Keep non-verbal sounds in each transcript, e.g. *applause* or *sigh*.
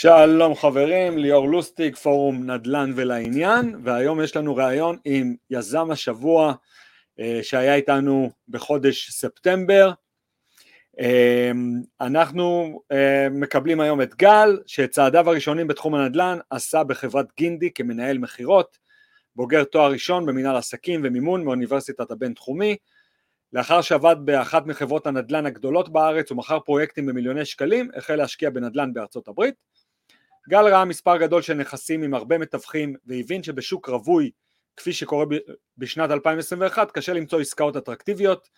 שלום חברים, ליאור לוסטיק, פורום נדל"ן ולעניין, והיום יש לנו ראיון עם יזם השבוע אה, שהיה איתנו בחודש ספטמבר. אה, אנחנו אה, מקבלים היום את גל, שאת צעדיו הראשונים בתחום הנדל"ן עשה בחברת גינדי כמנהל מכירות, בוגר תואר ראשון במנהל עסקים ומימון מאוניברסיטת הבינתחומי, לאחר שעבד באחת מחברות הנדל"ן הגדולות בארץ ומכר פרויקטים במיליוני שקלים, החל להשקיע בנדל"ן בארצות הברית. גל ראה מספר גדול של נכסים עם הרבה מתווכים והבין שבשוק רווי כפי שקורה בשנת 2021 קשה למצוא עסקאות אטרקטיביות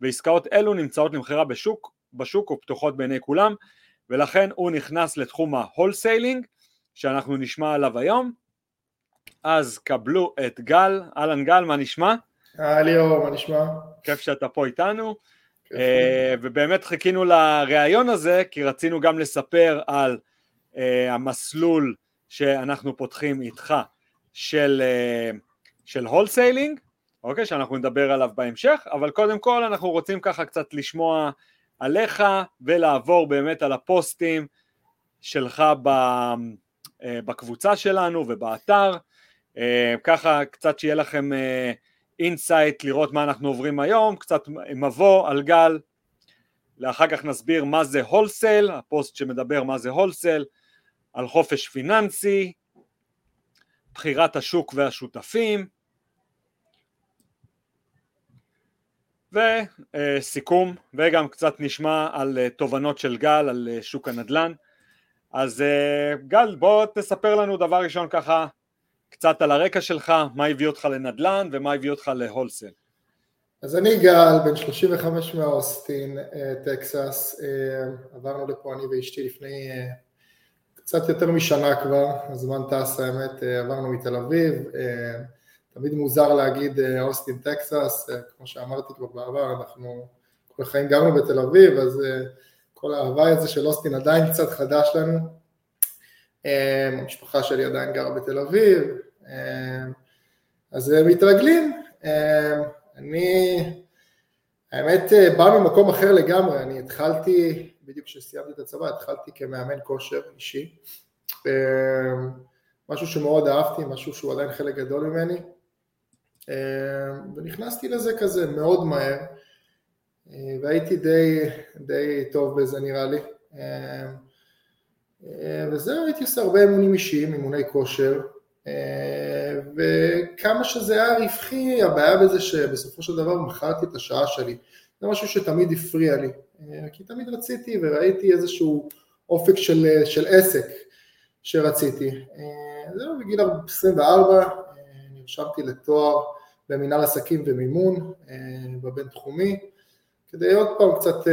ועסקאות אלו נמצאות למכירה בשוק, בשוק ופתוחות בעיני כולם ולכן הוא נכנס לתחום ה wholesaling שאנחנו נשמע עליו היום אז קבלו את גל, אהלן גל מה נשמע? היי ליאור מה נשמע? כיף שאתה פה איתנו אה, ובאמת חיכינו לראיון הזה כי רצינו גם לספר על המסלול שאנחנו פותחים איתך של, אה, של wholesaling, אוקיי, שאנחנו נדבר עליו בהמשך, אבל קודם כל אנחנו רוצים ככה קצת לשמוע עליך ולעבור באמת על הפוסטים שלך ב, אה, בקבוצה שלנו ובאתר, ככה קצת שיהיה לכם insight לראות מה אנחנו עוברים היום, קצת מבוא על גל, לאחר כך נסביר מה זה הולסל, הפוסט שמדבר מה זה הולסל, על חופש פיננסי, בחירת השוק והשותפים, וסיכום, וגם קצת נשמע על אה, תובנות של גל על אה, שוק הנדל"ן. אז אה, גל, בוא תספר לנו דבר ראשון ככה קצת על הרקע שלך, מה הביא אותך לנדל"ן ומה הביא אותך להולסל. אז אני גל, בן 35 מאוסטין, טקסס, עברנו לפה אני ואשתי לפני קצת יותר משנה כבר, הזמן טס האמת, אה, עברנו מתל אביב, אה, תמיד מוזר להגיד אה, אוסטין טקסס, כמו שאמרתי כבר בעבר, אנחנו כל החיים גרנו בתל אביב, אז כל ההוואי הזה של אוסטין עדיין קצת חדש לנו, המשפחה שלי עדיין גרה בתל אביב, אז מתרגלים, אני, האמת באנו ממקום אחר לגמרי, אני התחלתי בדיוק כשסיימתי את הצבא התחלתי כמאמן כושר אישי, משהו שמאוד אהבתי, משהו שהוא עדיין חלק גדול ממני, ונכנסתי לזה כזה מאוד מהר, והייתי די, די טוב בזה נראה לי, וזהו, הייתי עושה הרבה אימונים אישיים, אימוני כושר, וכמה שזה היה רווחי, הבעיה בזה שבסופו של דבר מכרתי את השעה שלי, זה משהו שתמיד הפריע לי, אה, כי תמיד רציתי וראיתי איזשהו אופק של, אה, של עסק שרציתי. אה, זהו, בגיל 24 נרשמתי לתואר במנהל עסקים ומימון בבינתחומי, כדי עוד פעם קצת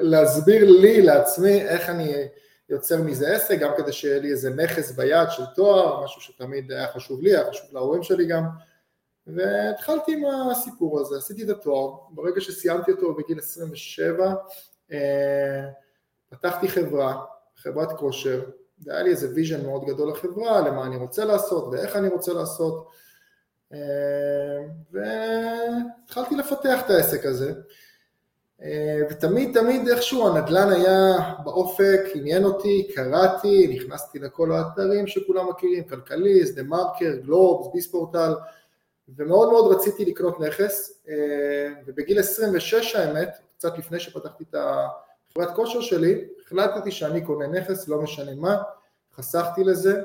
להסביר לי, לעצמי, איך אני יוצר מזה עסק, גם כדי שיהיה לי איזה נכס ביד של תואר, משהו שתמיד היה חשוב לי, היה חשוב להורים שלי גם. והתחלתי עם הסיפור הזה, עשיתי את התואר, ברגע שסיימתי אותו בגיל 27 אה, פתחתי חברה, חברת כושר, והיה לי איזה vision מאוד גדול לחברה, למה אני רוצה לעשות ואיך אני רוצה לעשות. אה, והתחלתי לפתח את העסק הזה. אה, ותמיד תמיד איכשהו הנדלן היה באופק, עניין אותי, קראתי, נכנסתי לכל האתרים שכולם מכירים, כלכליסט, דה מרקר, גלובס, ביספורטל ומאוד מאוד רציתי לקנות נכס, אה, ובגיל 26 האמת, קצת לפני שפתחתי את החברת כושר שלי, החלטתי שאני קונה נכס, לא משנה מה, חסכתי לזה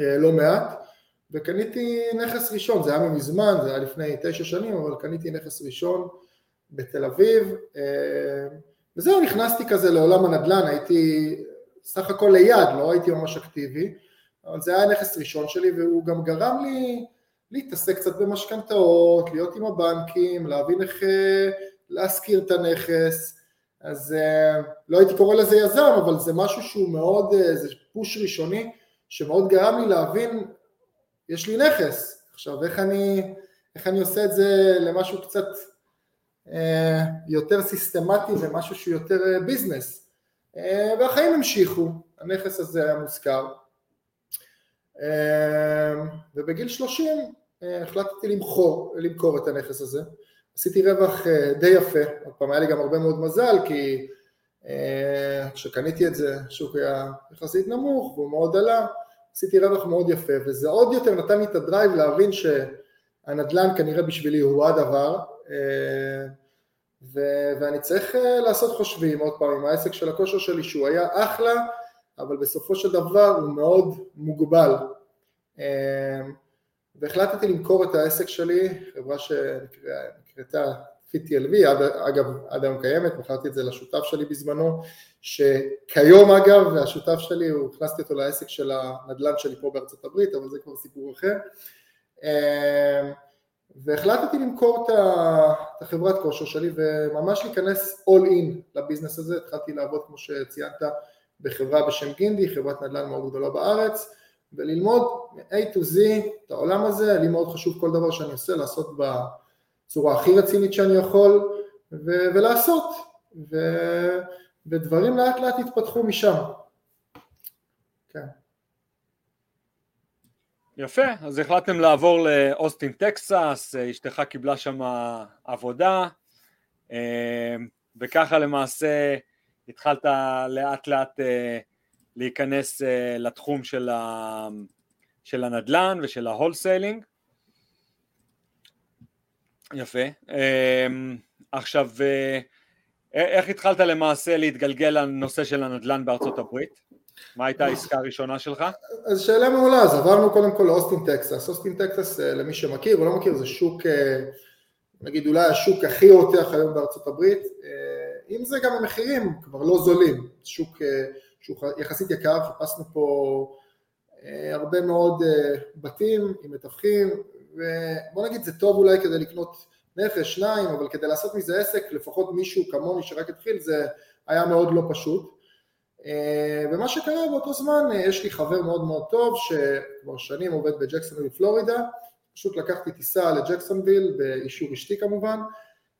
אה, לא מעט, וקניתי נכס ראשון, זה היה מזמן, זה היה לפני תשע שנים, אבל קניתי נכס ראשון בתל אביב, אה, וזהו, נכנסתי כזה לעולם הנדל"ן, הייתי סך הכל ליד, לא הייתי ממש אקטיבי, אבל זה היה נכס ראשון שלי, והוא גם גרם לי להתעסק קצת במשכנתאות, להיות עם הבנקים, להבין איך אה, להשכיר את הנכס, אז אה, לא הייתי קורא לזה יזם, אבל זה משהו שהוא מאוד, אה, זה פוש ראשוני, שמאוד גרם לי להבין, יש לי נכס, עכשיו איך אני, איך אני עושה את זה למשהו קצת יותר סיסטמטי ומשהו שהוא יותר ביזנס, והחיים המשיכו, הנכס הזה היה מוזכר, ובגיל 30 החלטתי למכור, למכור את הנכס הזה. עשיתי רווח אה, די יפה, עוד פעם היה לי גם הרבה מאוד מזל כי כשקניתי את זה, השוק היה יחסית נמוך והוא מאוד עלה, עשיתי רווח מאוד יפה, וזה עוד יותר נתן לי את הדרייב להבין שהנדל"ן כנראה בשבילי הוא הדבר, ו- ואני צריך לעשות חושבים עוד פעם עם העסק של הכושר שלי שהוא היה אחלה, אבל בסופו של דבר הוא מאוד מוגבל. והחלטתי למכור את העסק שלי, חברה שנקראתה FitTLV, אגב עד היום קיימת, מכרתי את זה לשותף שלי בזמנו, שכיום אגב, והשותף שלי, הוא הכנסתי אותו לעסק של הנדל"ן שלי פה בארצות הברית, אבל זה כבר סיפור אחר. והחלטתי למכור את החברת כושר שלי וממש להיכנס all in לביזנס הזה, התחלתי לעבוד כמו שציינת בחברה בשם גינדי, חברת נדל"ן מאוד גדולה בארץ, וללמוד מ-A to Z את העולם הזה, לי מאוד חשוב כל דבר שאני עושה לעשות בצורה הכי רצינית שאני יכול ו- ולעשות, ו- ודברים לאט לאט התפתחו משם. כן. יפה, אז החלטתם לעבור לאוסטין טקסס, אשתך קיבלה שם עבודה, אה, וככה למעשה התחלת לאט לאט אה, להיכנס אה, לתחום של, ה, של הנדל"ן ושל ה wholesaling. יפה. עכשיו, איך התחלת למעשה להתגלגל לנושא של הנדל"ן בארצות הברית? מה הייתה העסקה הראשונה שלך? אז שאלה מעולה, אז עברנו קודם כל לאוסטין טקסס. אוסטין טקסס, אה, למי שמכיר או לא מכיר, זה שוק, אה, נגיד אולי השוק הכי רותח היום בארצות הברית. אה, זה גם המחירים כבר לא זולים. שוק, שוק יחסית יקר, חיפשנו פה הרבה מאוד בתים עם מתווכים, ובוא נגיד זה טוב אולי כדי לקנות נכס, שניים, אבל כדי לעשות מזה עסק, לפחות מישהו כמוני שרק התחיל, זה היה מאוד לא פשוט. אה, ומה שקרה באותו זמן, אה, יש לי חבר מאוד מאוד טוב שכבר שנים עובד בג'קסונוויל פלורידה, פשוט לקחתי טיסה לג'קסונוויל באישור אשתי כמובן,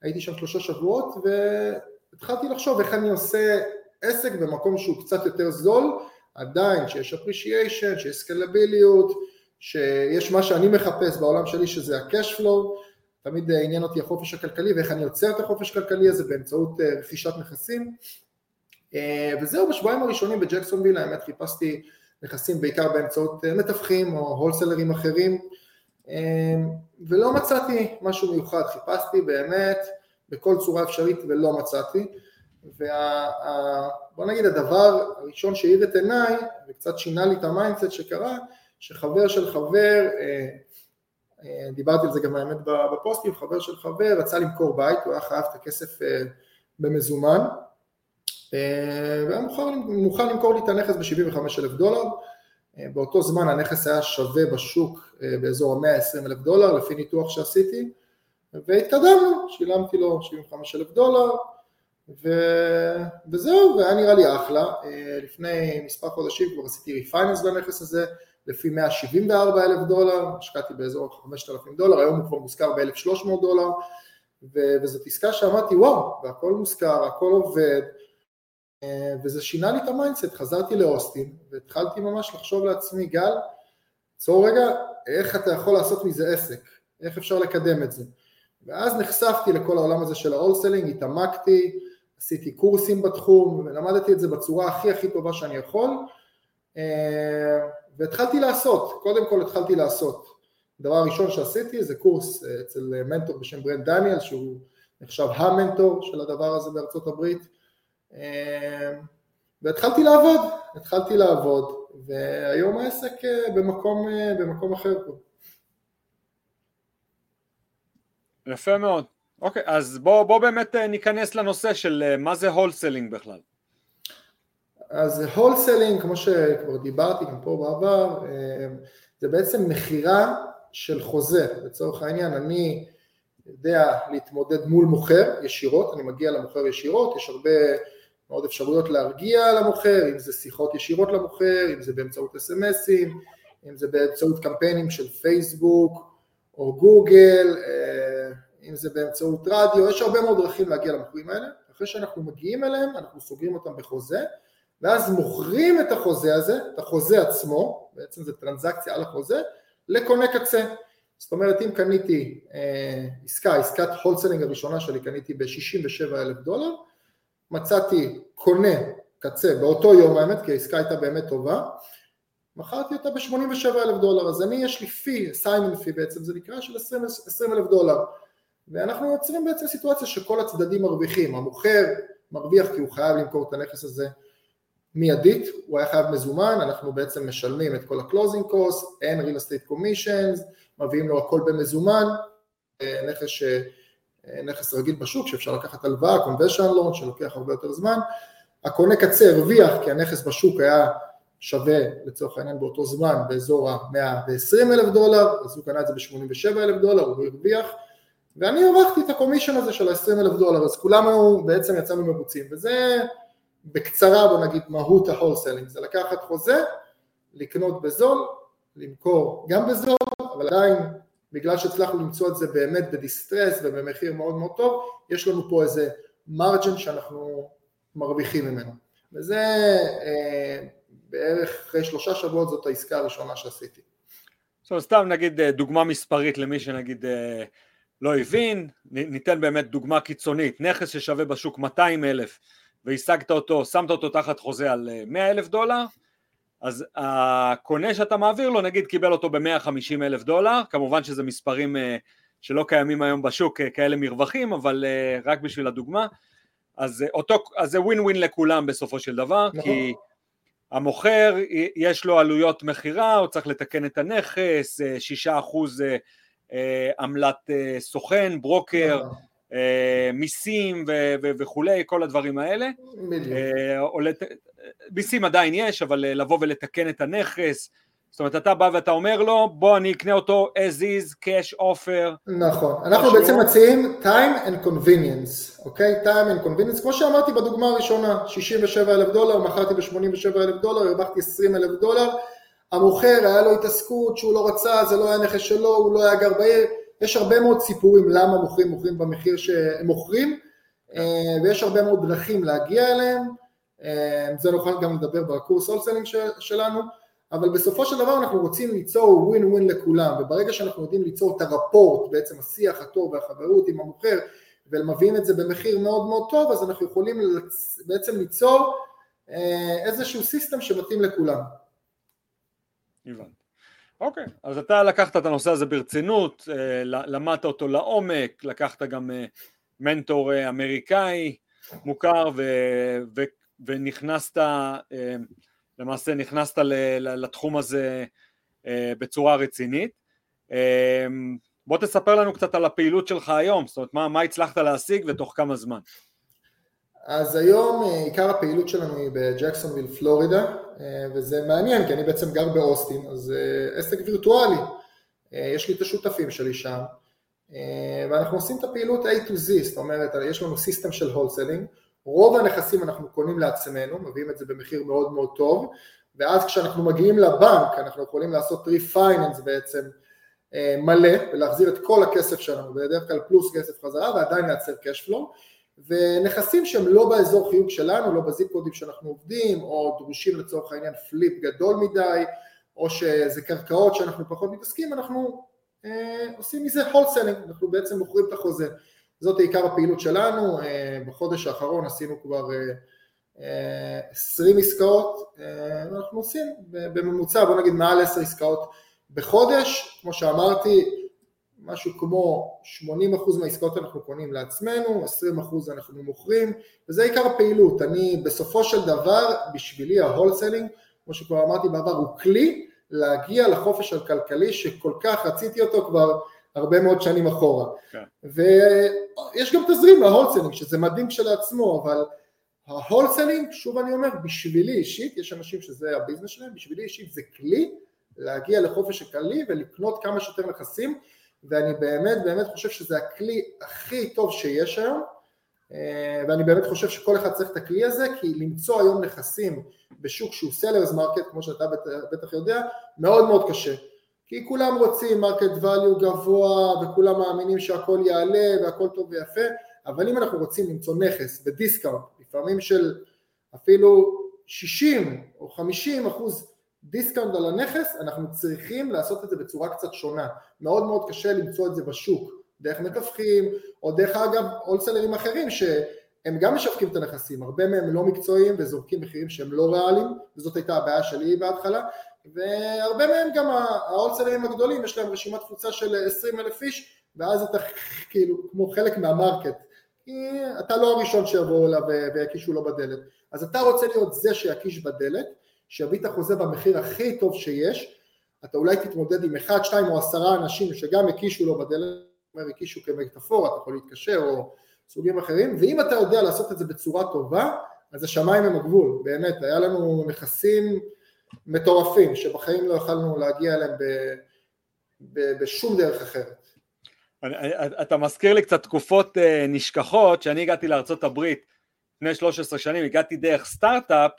הייתי שם שלושה שבועות והתחלתי לחשוב איך אני עושה עסק במקום שהוא קצת יותר זול, עדיין שיש appreciation, שיש סקלביליות, שיש מה שאני מחפש בעולם שלי שזה ה-cash flow, תמיד עניין אותי החופש הכלכלי ואיך אני יוצר את החופש הכלכלי הזה באמצעות אה, רכישת נכסים. אה, וזהו, בשבועיים הראשונים בג'קסונוויל האמת חיפשתי נכסים בעיקר באמצעות אה, מתווכים או הולסלרים אחרים ולא מצאתי משהו מיוחד, חיפשתי באמת בכל צורה אפשרית ולא מצאתי ובוא נגיד הדבר הראשון שהאיר את עיניי וקצת שינה לי את ה mindset שקרה שחבר של חבר, דיברתי על זה גם האמת בפוסטים, חבר של חבר רצה למכור בית, הוא היה חייב את הכסף במזומן אה, והיה מוכן, מוכן למכור לי את הנכס ב-75 אלף דולר, אה, באותו זמן הנכס היה שווה בשוק אה, באזור ה-120 אלף דולר לפי ניתוח שעשיתי והתקדמנו, שילמתי לו 75 אלף דולר ו... וזהו, והיה נראה לי אחלה, לפני מספר חודשים כבר עשיתי refinance לנכס הזה לפי 174 אלף דולר, השקעתי באזור 5,000 דולר, היום הוא כבר מושכר ב-1,300 דולר ו... וזאת עסקה שאמרתי וואו, והכל מושכר, הכל עובד. אה, וזה שינה לי את ה mindset, חזרתי לאוסטין והתחלתי ממש לחשוב לעצמי, גל, עצור רגע, איך אתה יכול לעשות מזה עסק, איך אפשר לקדם את זה. ואז נחשפתי לכל העולם הזה של ה wholesaling, התעמקתי, עשיתי קורסים בתחום, ולמדתי את זה בצורה הכי הכי טובה שאני יכול, אה, והתחלתי לעשות, קודם כל התחלתי לעשות. הדבר הראשון שעשיתי זה קורס אה, אצל מנטור בשם ברנד דניאל, שהוא נחשב המנטור של הדבר הזה בארצות הברית, והתחלתי לעבוד, התחלתי לעבוד, והיום העסק אה, במקום, אה, במקום אחר פה. יפה מאוד. אוקיי, אז בוא, בוא באמת אה, ניכנס לנושא של מה זה wholesaling בכלל. אז wholesaling, כמו שכבר דיברתי גם פה בעבר, זה בעצם מכירה של חוזה. לצורך העניין, אני יודע להתמודד מול מוכר ישירות, אני מגיע למוכר ישירות, יש הרבה מאוד אפשרויות להרגיע למוכר, אם זה שיחות ישירות למוכר, אם זה באמצעות אס.אם.אסים, אם זה באמצעות קמפיינים של פייסבוק או גוגל, אה, אם זה באמצעות רדיו, יש הרבה מאוד דרכים להגיע למוכרים האלה, אחרי שאנחנו מגיעים אליהם אנחנו סוגרים אותם בחוזה ואז מוכרים את החוזה הזה, את החוזה עצמו, בעצם זה טרנזקציה על החוזה, לקונה קצה. זאת אומרת אם קניתי אה, עסקה, עסקת הולסלינג הראשונה שלי קניתי ב-67 אלף דולר, מצאתי קונה קצה באותו יום האמת, כי העסקה הייתה באמת טובה, מכרתי אותה ב-87 אלף דולר, אז אני יש לי פי, סיימון פי בעצם זה נקרא, של 20 אלף דולר, ואנחנו יוצרים בעצם סיטואציה שכל הצדדים מרוויחים, המוכר מרוויח כי הוא חייב למכור את הנכס הזה מיידית, הוא היה חייב מזומן, אנחנו בעצם משלמים את כל ה-closing cost, אין real estate commissions, מביאים לו הכל במזומן, נכס, ש... נכס רגיל בשוק שאפשר לקחת הלוואה, conventional loan שלוקח הרבה יותר זמן, הקונה קצה הרוויח כי הנכס בשוק היה שווה לצורך העניין באותו זמן באזור ה-120 אלף דולר, אז הוא קנה את זה ב-87 אלף דולר, הוא הרוויח, ואני הרווחתי את ה commission הזה של ה-20 אלף דולר, אז כולנו בעצם יצאנו מרוצים, וזה בקצרה בוא נגיד מהות ה wholesaling, זה לקחת חוזה, לקנות בזול, למכור גם בזול, אבל עדיין בגלל שהצלחנו למצוא את זה באמת בדיסטרס ובמחיר מאוד מאוד טוב, יש לנו פה איזה מרג'ן שאנחנו מרוויחים ממנו. וזה אה, בערך אחרי שלושה שבועות זאת העסקה הראשונה שעשיתי. עכשיו סתם נגיד אה, דוגמה מספרית למי שנגיד אה, לא הבין, ניתן באמת דוגמה קיצונית, נכס ששווה בשוק 200 אלף והשגת אותו, שמת אותו תחת חוזה על 100 אלף דולר, אז הקונה שאתה מעביר לו נגיד קיבל אותו ב-150 אלף דולר, כמובן שזה מספרים שלא קיימים היום בשוק כאלה מרווחים, אבל רק בשביל הדוגמה, אז, אותו, אז זה ווין ווין לכולם בסופו של דבר, נכון. כי המוכר יש לו עלויות מכירה, הוא צריך לתקן את הנכס, שישה אחוז אה, אה, עמלת אה, סוכן, ברוקר, נכון. מיסים וכולי, כל הדברים האלה. מיסים עדיין יש, אבל לבוא ולתקן את הנכס, זאת אומרת אתה בא ואתה אומר לו בוא אני אקנה אותו as is, cash offer. נכון, אנחנו בעצם מציעים time and convenience, אוקיי? Okay? time and convenience, כמו שאמרתי בדוגמה הראשונה, 67 אלף דולר, מכרתי ב-87 אלף דולר, הרווחתי 20 אלף דולר, המוכר היה לו התעסקות שהוא לא רצה, זה לא היה נכס שלו, הוא לא היה גר בעיר, יש הרבה מאוד סיפורים למה מוכרים מוכרים במחיר שהם מוכרים, אה, ויש הרבה מאוד דרכים להגיע אליהם, אה, זה נוכל גם לדבר בקורס wholesaling שלנו, אבל בסופו של דבר אנחנו רוצים ליצור ווין ווין לכולם, וברגע שאנחנו יודעים ליצור את ה rapport, בעצם השיח הטוב והחברות עם המוכר, ומביאים את זה במחיר מאוד מאוד טוב, אז אנחנו יכולים בעצם ליצור אה, איזשהו system שמתאים לכולם. הבנתי. אוקיי, אז אתה לקחת את הנושא הזה ברצינות, אה, למדת אותו לעומק, לקחת גם אה, מנטור אמריקאי מוכר ו, ו, ונכנסת למעשה נכנסת לתחום הזה אה, בצורה רצינית. אה, בוא תספר לנו קצת על הפעילות שלך היום, זאת אומרת מה, מה הצלחת להשיג ותוך כמה זמן. אז היום אה, עיקר הפעילות שלנו היא בג'קסונוויל פלורידה וזה מעניין כי אני בעצם גר באוסטין אז עסק וירטואלי, יש לי את השותפים שלי שם ואנחנו עושים את הפעילות A to Z, זאת אומרת יש לנו system של wholesaling רוב הנכסים אנחנו קונים לעצמנו, מביאים את זה במחיר מאוד מאוד טוב, ואז כשאנחנו מגיעים לבנק אנחנו יכולים לעשות refinance בעצם אה, מלא ולהחזיר את כל הכסף שלנו, בדרך כלל פלוס כסף חזרה ועדיין לייצר cash flow ונכסים שהם לא באזור חיוג שלנו, לא ב zip codeים שאנחנו עובדים, או דרושים לצורך העניין flip גדול מדי, או שזה קרקעות שאנחנו פחות מתעסקים, אנחנו אה, עושים מזה wholesaling, אנחנו בעצם מוכרים את החוזה. זאת עיקר הפעילות שלנו, אה, בחודש האחרון עשינו כבר 20 אה, עסקאות, אה, אנחנו עושים בממוצע בוא נגיד מעל 10 עסקאות בחודש, כמו שאמרתי משהו כמו 80% מהעסקאות אנחנו קונים לעצמנו, 20% אנחנו מוכרים וזה עיקר הפעילות, אני בסופו של דבר בשבילי ה wholesaling כמו שכבר אמרתי בעבר הוא כלי להגיע לחופש הכלכלי שכל כך רציתי אותו כבר הרבה מאוד שנים אחורה. כן. ויש גם תזרים ל wholesaling, שזה מדהים כשלעצמו, אבל ה wholesaling, שוב אני אומר, בשבילי אישית, יש אנשים שזה ה business שלהם, בשבילי אישית זה כלי להגיע לחופש הכלכלי ולקנות כמה שיותר נכסים, ואני באמת באמת חושב שזה הכלי הכי טוב שיש היום, אה, ואני באמת חושב שכל אחד צריך את הכלי הזה, כי למצוא היום נכסים בשוק שהוא sellers market, כמו שאתה בטח יודע, מאוד מאוד קשה. כי כולם רוצים market value גבוה וכולם מאמינים שהכל יעלה והכל טוב ויפה, אבל אם אנחנו רוצים למצוא נכס ב discount, לפעמים של אפילו 60 או 50 אחוז discount על הנכס, אנחנו צריכים לעשות את זה בצורה קצת שונה. מאוד מאוד קשה למצוא את זה בשוק, דרך מתווכים, או דרך אגב wholesalerים אחרים ש... הם גם משווקים את הנכסים, הרבה מהם לא מקצועיים וזורקים מחירים שהם לא ריאליים, וזאת הייתה הבעיה שלי בהתחלה, והרבה מהם גם ההולסלרים הגדולים, יש להם רשימת תפוצה של 20 אלף איש, ואז אתה *laughs* כאילו כמו חלק מהמרקט, כי אתה לא הראשון שיבואו אליו ויקישו לו בדלת, אז אתה רוצה להיות זה שיקיש בדלת, שיביא את החוזה במחיר הכי טוב שיש, אתה אולי תתמודד עם אחד, שתיים או עשרה אנשים שגם הקישו לו בדלת, הקישו כמטאפורה, אתה יכול להתקשר או סוגים אחרים, ואם אתה יודע לעשות את זה בצורה טובה, אז השמיים הם הגבול, באמת, היה לנו נכסים מטורפים שבחיים לא יכלנו להגיע אליהם ב, ב, בשום דרך אחרת. אתה מזכיר לי קצת תקופות אה, נשכחות, שאני הגעתי לארה"ב לפני 13 שנים, הגעתי דרך סטארט-אפ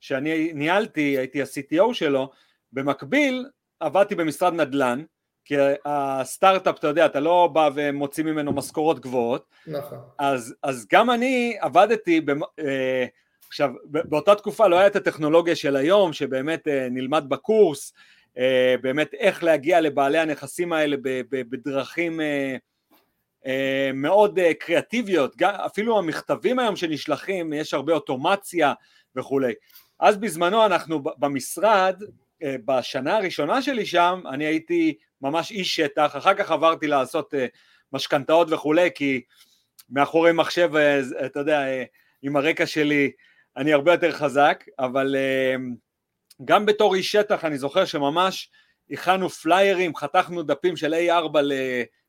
שאני ניהלתי, הייתי ה-CTO שלו, במקביל עבדתי במשרד נדל"ן, כי הסטארט-אפ, אתה יודע, אתה לא בא ומוציא ממנו משכורות גבוהות. נכון. אז, אז גם אני עבדתי, במ, אה, עכשיו, באותה תקופה לא הייתה את הטכנולוגיה של היום, שבאמת אה, נלמד בקורס, אה, באמת איך להגיע לבעלי הנכסים האלה בדרכים מאוד קריאטיביות, אפילו המכתבים היום שנשלחים, יש הרבה אוטומציה וכולי. אז בזמנו אנחנו במשרד, אה, בשנה הראשונה שלי שם, אני הייתי ממש איש שטח, אחר כך עברתי לעשות אה, משכנתאות וכולי, כי מאחורי מחשב, אה, אתה יודע, עם הרקע שלי, אני הרבה יותר חזק, אבל גם בתור איש שטח אני זוכר שממש הכנו פליירים, חתכנו דפים של A4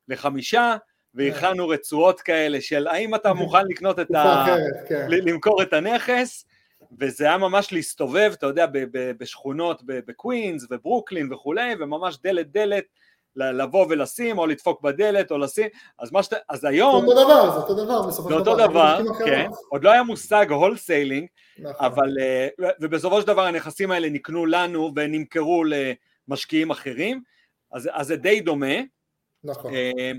לחמישה, והכנו רצועות כאלה של האם אתה *laughs* מוכן לקנות את ה... כן. למכור את הנכס, וזה היה ממש להסתובב, אתה יודע, בשכונות בקווינס וברוקלין וכולי, וממש דלת דלת, לבוא ולשים, או לדפוק בדלת, או לשים, אז מה שאתה, אז היום... זה אותו דבר, זה אותו דבר, בסופו של דבר. זה אותו דבר, כן, עוד לא היה מושג wholesaling, נכון. אבל, אה, ובסופו של דבר הנכסים האלה נקנו לנו ונמכרו למשקיעים אחרים, אז, אז זה די דומה. נכון. אה,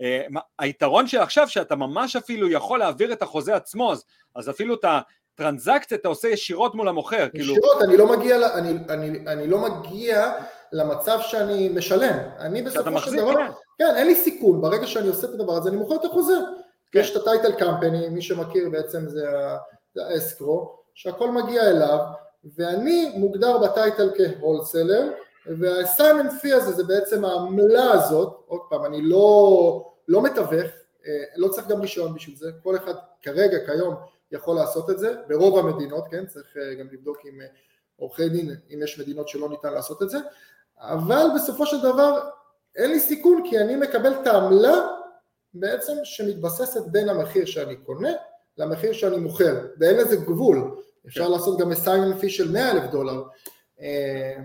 אה, היתרון של עכשיו שאתה ממש אפילו יכול להעביר את החוזה עצמו, אז, אז אפילו אתה טרנזקציה אתה עושה ישירות מול המוכר. כאילו- ישירות, כאילו... אני, לא מגיע, אני, אני, אני לא מגיע למצב שאני משלם. אני בסופו של דבר, כן. כן, אין לי סיכון, ברגע שאני עושה את הדבר הזה אני מוכר את החוזה. כן. יש את הטייטל קמפני, מי שמכיר בעצם זה האסקרו, שהכל מגיע אליו, ואני מוגדר בטייטל כהולסלר, והסיימנט פי הזה זה בעצם העמלה הזאת, עוד פעם, אני לא, לא מתווך, אה, לא צריך גם רישיון בשביל זה, כל אחד כרגע, כיום, יכול לעשות את זה, ברוב המדינות, כן, צריך אה, גם לבדוק עם אה, עורכי דין אם יש מדינות שלא ניתן לעשות את זה, אבל בסופו של דבר אין לי סיכון כי אני מקבל את העמלה בעצם שמתבססת בין המחיר שאני קונה למחיר שאני מוכר, ואין לזה גבול, אפשר כן. לעשות גם אסיינמנט פי של 100 אלף דולר. אה,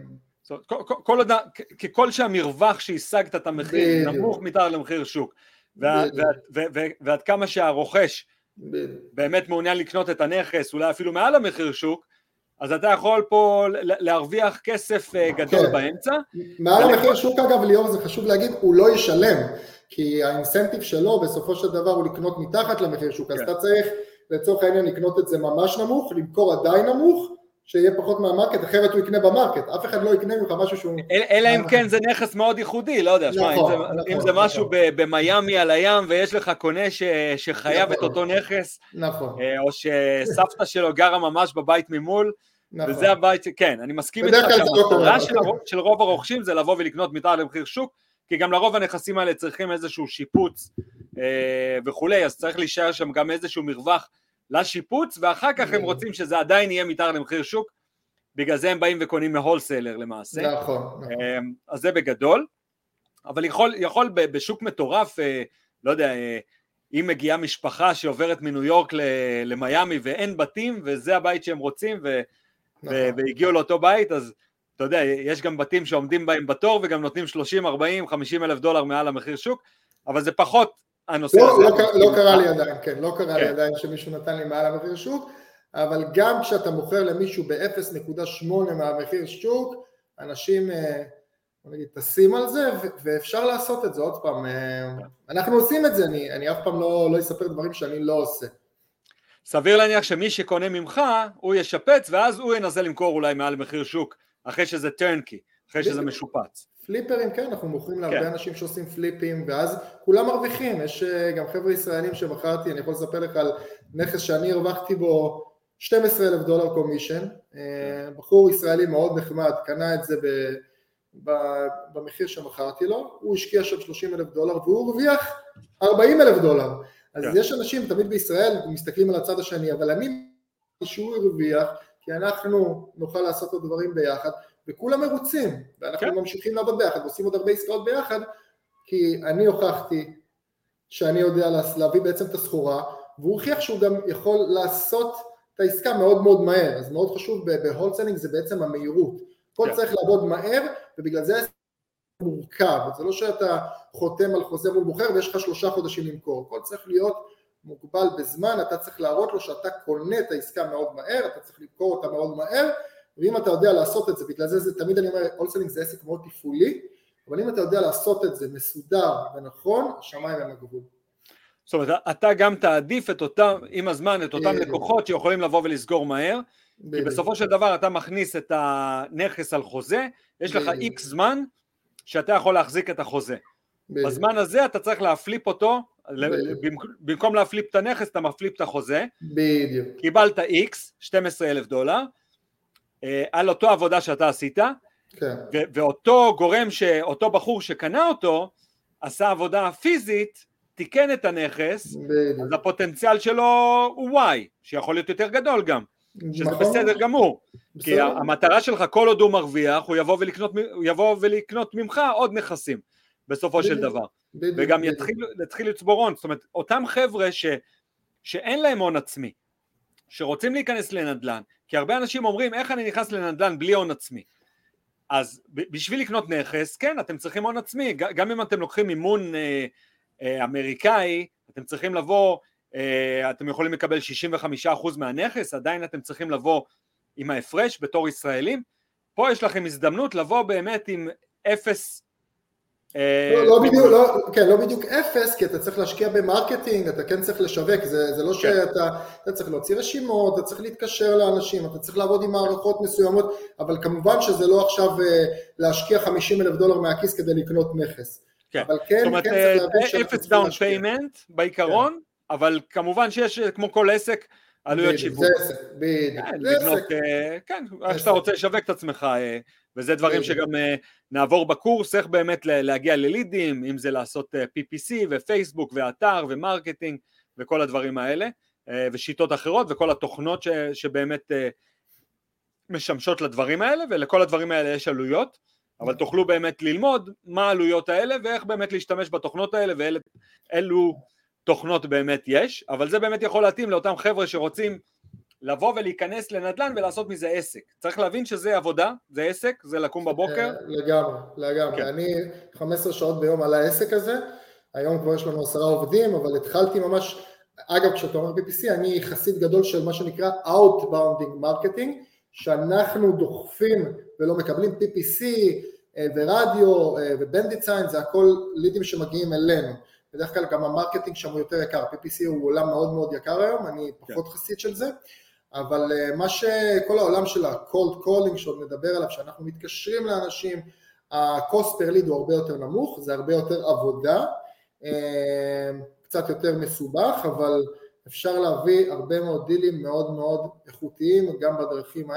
ככל שהמרווח שהשגת את המחיר נמוך מתחת למחיר שוק, ועד כמה שהרוכש באמת מעוניין לקנות את הנכס, אולי אפילו מעל המחיר שוק, אז אתה יכול פה להרוויח כסף אה, גדול כן. באמצע. מעל המחיר שוק אגב ליאור זה חשוב להגיד, הוא לא ישלם, כי האינסנטיב שלו בסופו של דבר הוא לקנות מתחת למחיר שוק, כן. אז אתה צריך לצורך העניין לקנות את זה ממש נמוך, למכור עדיין נמוך, שיהיה פחות מהמרקט, אחרת הוא יקנה במרקט, אף אחד לא יקנה ממך משהו שהוא... אלא אם כן זה נכס מאוד ייחודי, לא יודע, שמע, נכון, נכון, אם זה נכון. משהו במיאמי על הים ויש לך קונה שחייב את אותו נכס, נכון. אה, או שסבתא שלו גרה ממש בבית ממול, וזה הבית, כן, אני מסכים איתך שהמטרה של רוב הרוכשים זה לבוא ולקנות מתחת למחיר שוק, כי גם לרוב הנכסים האלה צריכים איזשהו שיפוץ אה, וכולי, אז צריך להישאר שם גם איזשהו מרווח לשיפוץ, ואחר כך הם רוצים שזה עדיין יהיה מתחת למחיר שוק, בגלל זה הם באים וקונים מהולסלר למעשה. נכון, נכון. אמ, אז זה בגדול, אבל יכול, יכול בשוק מטורף, אה, לא יודע, אה, אם מגיעה משפחה שעוברת מניו יורק למיאמי ואין בתים, וזה הבית שהם רוצים, ו, נכון. והגיעו לאותו בית, אז אתה יודע, יש גם בתים שעומדים בהם בתור וגם נותנים 30, 40, 50 אלף דולר מעל המחיר שוק, אבל זה פחות הנושא לא, הזה. לא, לא קרה לי עדיין, כן, לא קרה כן. לי עדיין שמישהו נתן לי מעל המחיר שוק, אבל גם כשאתה מוכר למישהו ב-0.8 מהמחיר שוק, אנשים, אה, בוא נגיד, טסים על זה, ואפשר לעשות את זה עוד פעם. אה, אנחנו עושים את זה, אני, אני אף פעם לא, לא אספר דברים שאני לא עושה. סביר להניח שמי שקונה ממך, הוא ישפץ, ואז הוא ינסה למכור אולי מעל מחיר שוק, אחרי שזה טרנקי, אחרי שזה משופץ. פליפרים, כן, אנחנו מוכרים להרבה כן. אנשים שעושים פליפים, ואז כולם מרוויחים, יש אה, גם חבר'ה ישראלים שמכרתי, אני יכול לספר לך על נכס שאני הרווחתי בו 12 אלף דולר קומישן, אה, בחור ישראלי מאוד נחמד, קנה את זה ב, ב, במחיר שמכרתי לו, הוא השקיע שם 30 אלף דולר והוא הרוויח 40 אלף דולר, אז כן. יש אנשים תמיד בישראל מסתכלים על הצד השני, אבל אני שהוא הרוויח, כי אנחנו נוכל לעשות את הדברים ביחד, וכולם מרוצים, ואנחנו כן. ממשיכים לעבוד ביחד, ועושים עוד הרבה עסקאות ביחד, כי אני הוכחתי שאני יודע להביא בעצם את הסחורה, והוא הוכיח שהוא גם יכול לעשות את העסקה מאוד מאוד מהר, אז מאוד חשוב ב wholesaling זה בעצם המהירות, הכל כן. צריך לעבוד מהר, ובגלל זה מורכב, זה לא שאתה חותם על חוזה מול מוכר ויש לך שלושה חודשים למכור, הכל צריך להיות מוגבל בזמן, אתה צריך להראות לו שאתה קונה את העסקה מאוד מהר, אתה צריך למכור אותה מאוד מהר, ואם אתה יודע לעשות את זה, בגלל זה, זה תמיד אני אומר, הולסלינג זה עסק מאוד תפעולי, אבל אם אתה יודע לעשות את זה מסודר ונכון, השמיים הם הגבול. זאת אומרת, אתה גם תעדיף את אותם, עם הזמן, את אותם לקוחות שיכולים לבוא ולסגור מהר, כי בסופו של דבר אתה מכניס את הנכס על חוזה, יש לך איקס זמן שאתה יכול להחזיק את החוזה. בזמן הזה אתה צריך להפליפ אותו, במקום להפליפ את הנכס אתה מפליפ את החוזה. בדיוק. קיבלת איקס, 12 אלף דולר, על אותו עבודה שאתה עשית, כן. ואותו גורם, אותו בחור שקנה אותו, עשה עבודה פיזית, תיקן את הנכס, בדיוק. אז הפוטנציאל שלו הוא Y, שיכול להיות יותר גדול גם, שזה נכון. בסדר גמור, בסדר. כי המטרה שלך כל עוד הוא מרוויח, הוא יבוא ולקנות, הוא יבוא ולקנות ממך עוד נכסים בסופו בדיוק. של דבר, בדיוק. וגם בדיוק. יתחיל, יתחיל לצבור הון, זאת אומרת אותם חבר'ה ש, שאין להם הון עצמי, שרוצים להיכנס לנדל"ן, כי הרבה אנשים אומרים איך אני נכנס לנדל"ן בלי הון עצמי? אז בשביל לקנות נכס, כן, אתם צריכים הון עצמי, גם אם אתם לוקחים מימון אה, אה, אמריקאי, אתם צריכים לבוא, אה, אתם יכולים לקבל 65% מהנכס, עדיין אתם צריכים לבוא עם ההפרש בתור ישראלים, פה יש לכם הזדמנות לבוא באמת עם אפס לא, לא בדיוק, לא, כן, לא בדיוק אפס, כי אתה צריך להשקיע ב marketing, אתה כן צריך לשווק, זה, זה לא כן. שאתה אתה צריך להוציא רשימות, אתה צריך להתקשר לאנשים, אתה צריך לעבוד עם מערכות מסוימות, אבל כמובן שזה לא עכשיו אה, להשקיע 50 אלף דולר מהכיס כדי לקנות נכס. כן, אבל כן, זאת אומרת, כן צריך להבין אפס down payment בעיקרון. אבל כמובן שיש כמו כל עסק עלויות שיווק. זה עסק, בדיוק, כן, זה עסק. כן, איך שאתה רוצה לשווק את עצמך. וזה דברים שגם אה, נעבור בקורס, איך באמת להגיע ל leads, אם זה לעשות אה, PPC ופייסבוק ואתר ו marketing וכל הדברים האלה, אה, ושיטות אחרות וכל התוכנות ש, שבאמת משמשות לדברים האלה, ולכל הדברים האלה יש עלויות, אבל תוכלו באמת ללמוד מה העלויות האלה ואיך באמת להשתמש בתוכנות האלה ואילו תוכנות באמת יש, אבל זה באמת יכול להתאים לאותם חבר'ה שרוצים לבוא ולהיכנס לנדל"ן ולעשות מזה עסק. צריך להבין שזה עבודה, זה עסק, זה לקום בבוקר. אה, לגמרי, לגמרי. כן. אני 15 שעות ביום על העסק הזה, היום כבר יש לנו עשרה עובדים, אבל התחלתי ממש, אגב כשאתה אומר PPC, אני חסיד גדול של מה שנקרא Outbounding Marketing, שאנחנו דוחפים ולא מקבלים PPC אה, ורדיו אה, ובנדיט סיין, זה הכל לידים שמגיעים אלינו. בדרך כלל גם ה marketing שם הוא יותר יקר, PPC הוא עולם מאוד מאוד יקר היום, אני פחות כן. חסיד של זה. אבל אה, מה שכל העולם של ה-cold calling שעוד נדבר עליו, שאנחנו מתקשרים לאנשים, ה-cost per lead הוא הרבה יותר נמוך, זה הרבה יותר עבודה, אה, קצת יותר מסובך, אבל אפשר להביא הרבה מאוד deals מאוד מאוד איכותיים גם בדרכים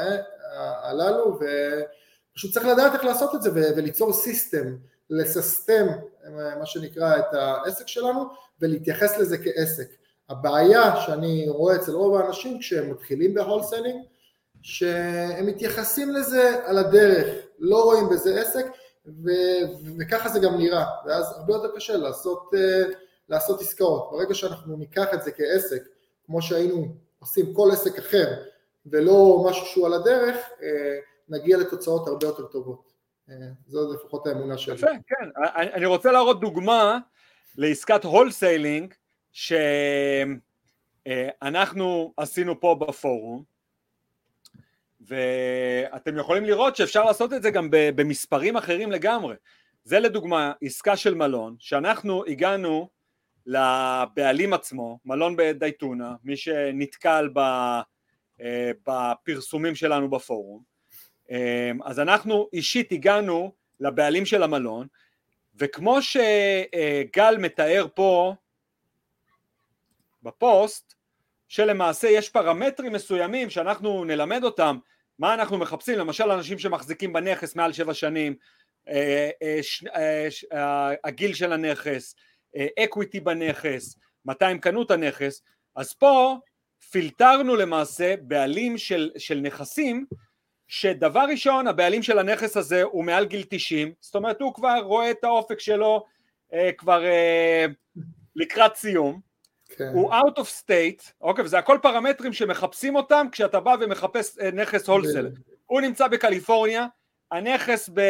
הללו, ופשוט צריך לדעת איך לעשות את זה וליצור system, לססטם אה, מה שנקרא את העסק שלנו ולהתייחס לזה כעסק. הבעיה שאני רואה אצל רוב האנשים כשהם מתחילים ב wholesaling, שהם מתייחסים לזה על הדרך, לא רואים בזה עסק, ו- וככה זה גם נראה, ואז הרבה יותר קשה לעשות, אה, לעשות עסקאות. ברגע שאנחנו ניקח את זה כעסק, כמו שהיינו עושים כל עסק אחר, ולא משהו שהוא על הדרך, uh, נגיע לתוצאות הרבה יותר טובות. Uh, זו לפחות האמונה שלי. יפה, כן. אני רוצה להראות דוגמה לעסקת הולסיילינג, שאנחנו עשינו פה בפורום ואתם יכולים לראות שאפשר לעשות את זה גם במספרים אחרים לגמרי. זה לדוגמה עסקה של מלון שאנחנו הגענו לבעלים עצמו, מלון בדייטונה, מי שנתקל בפרסומים שלנו בפורום. אז אנחנו אישית הגענו לבעלים של המלון, וכמו שגל מתאר פה בפוסט, שלמעשה יש פרמטרים מסוימים שאנחנו נלמד אותם, מה אנחנו מחפשים, למשל אנשים שמחזיקים בנכס מעל שבע שנים, אה, אה, אה, הגיל של הנכס, equity בנכס, מתי הם קנו את הנכס, אז פה פילטרנו למעשה בעלים של, של נכסים שדבר ראשון הבעלים של הנכס הזה הוא מעל גיל 90 זאת אומרת הוא כבר רואה את האופק שלו כבר לקראת סיום כן. הוא out of state אוקיי וזה הכל פרמטרים שמחפשים אותם כשאתה בא ומחפש אה, נכס הולסל. הוא נמצא בקליפורניה הנכס ב,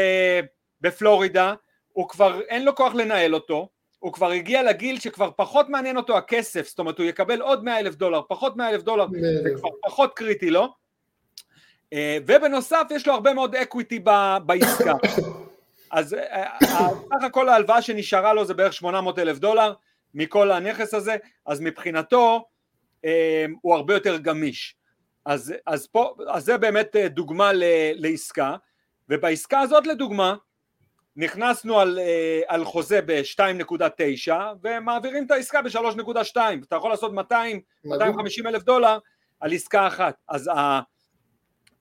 בפלורידה הוא כבר אין לו כוח לנהל אותו הוא כבר הגיע לגיל שכבר פחות מעניין אותו הכסף, זאת אומרת הוא יקבל עוד 100 אלף דולר, פחות 100 אלף דולר, זה כבר פחות קריטי לו, אה, ובנוסף יש לו הרבה מאוד equity בעסקה, *coughs* אז אה, סך הכל ההלוואה שנשארה לו זה בערך 800 אלף דולר מכל הנכס הזה, אז מבחינתו הוא הרבה יותר גמיש, אז, אז, פה, אז זה באמת דוגמה לעסקה, ובעסקה הזאת לדוגמה נכנסנו על, אה, על חוזה ב-2.9 ומעבירים את העסקה ב-3.2 אתה יכול לעשות 200, 250 אלף דולר על עסקה אחת. אז ה,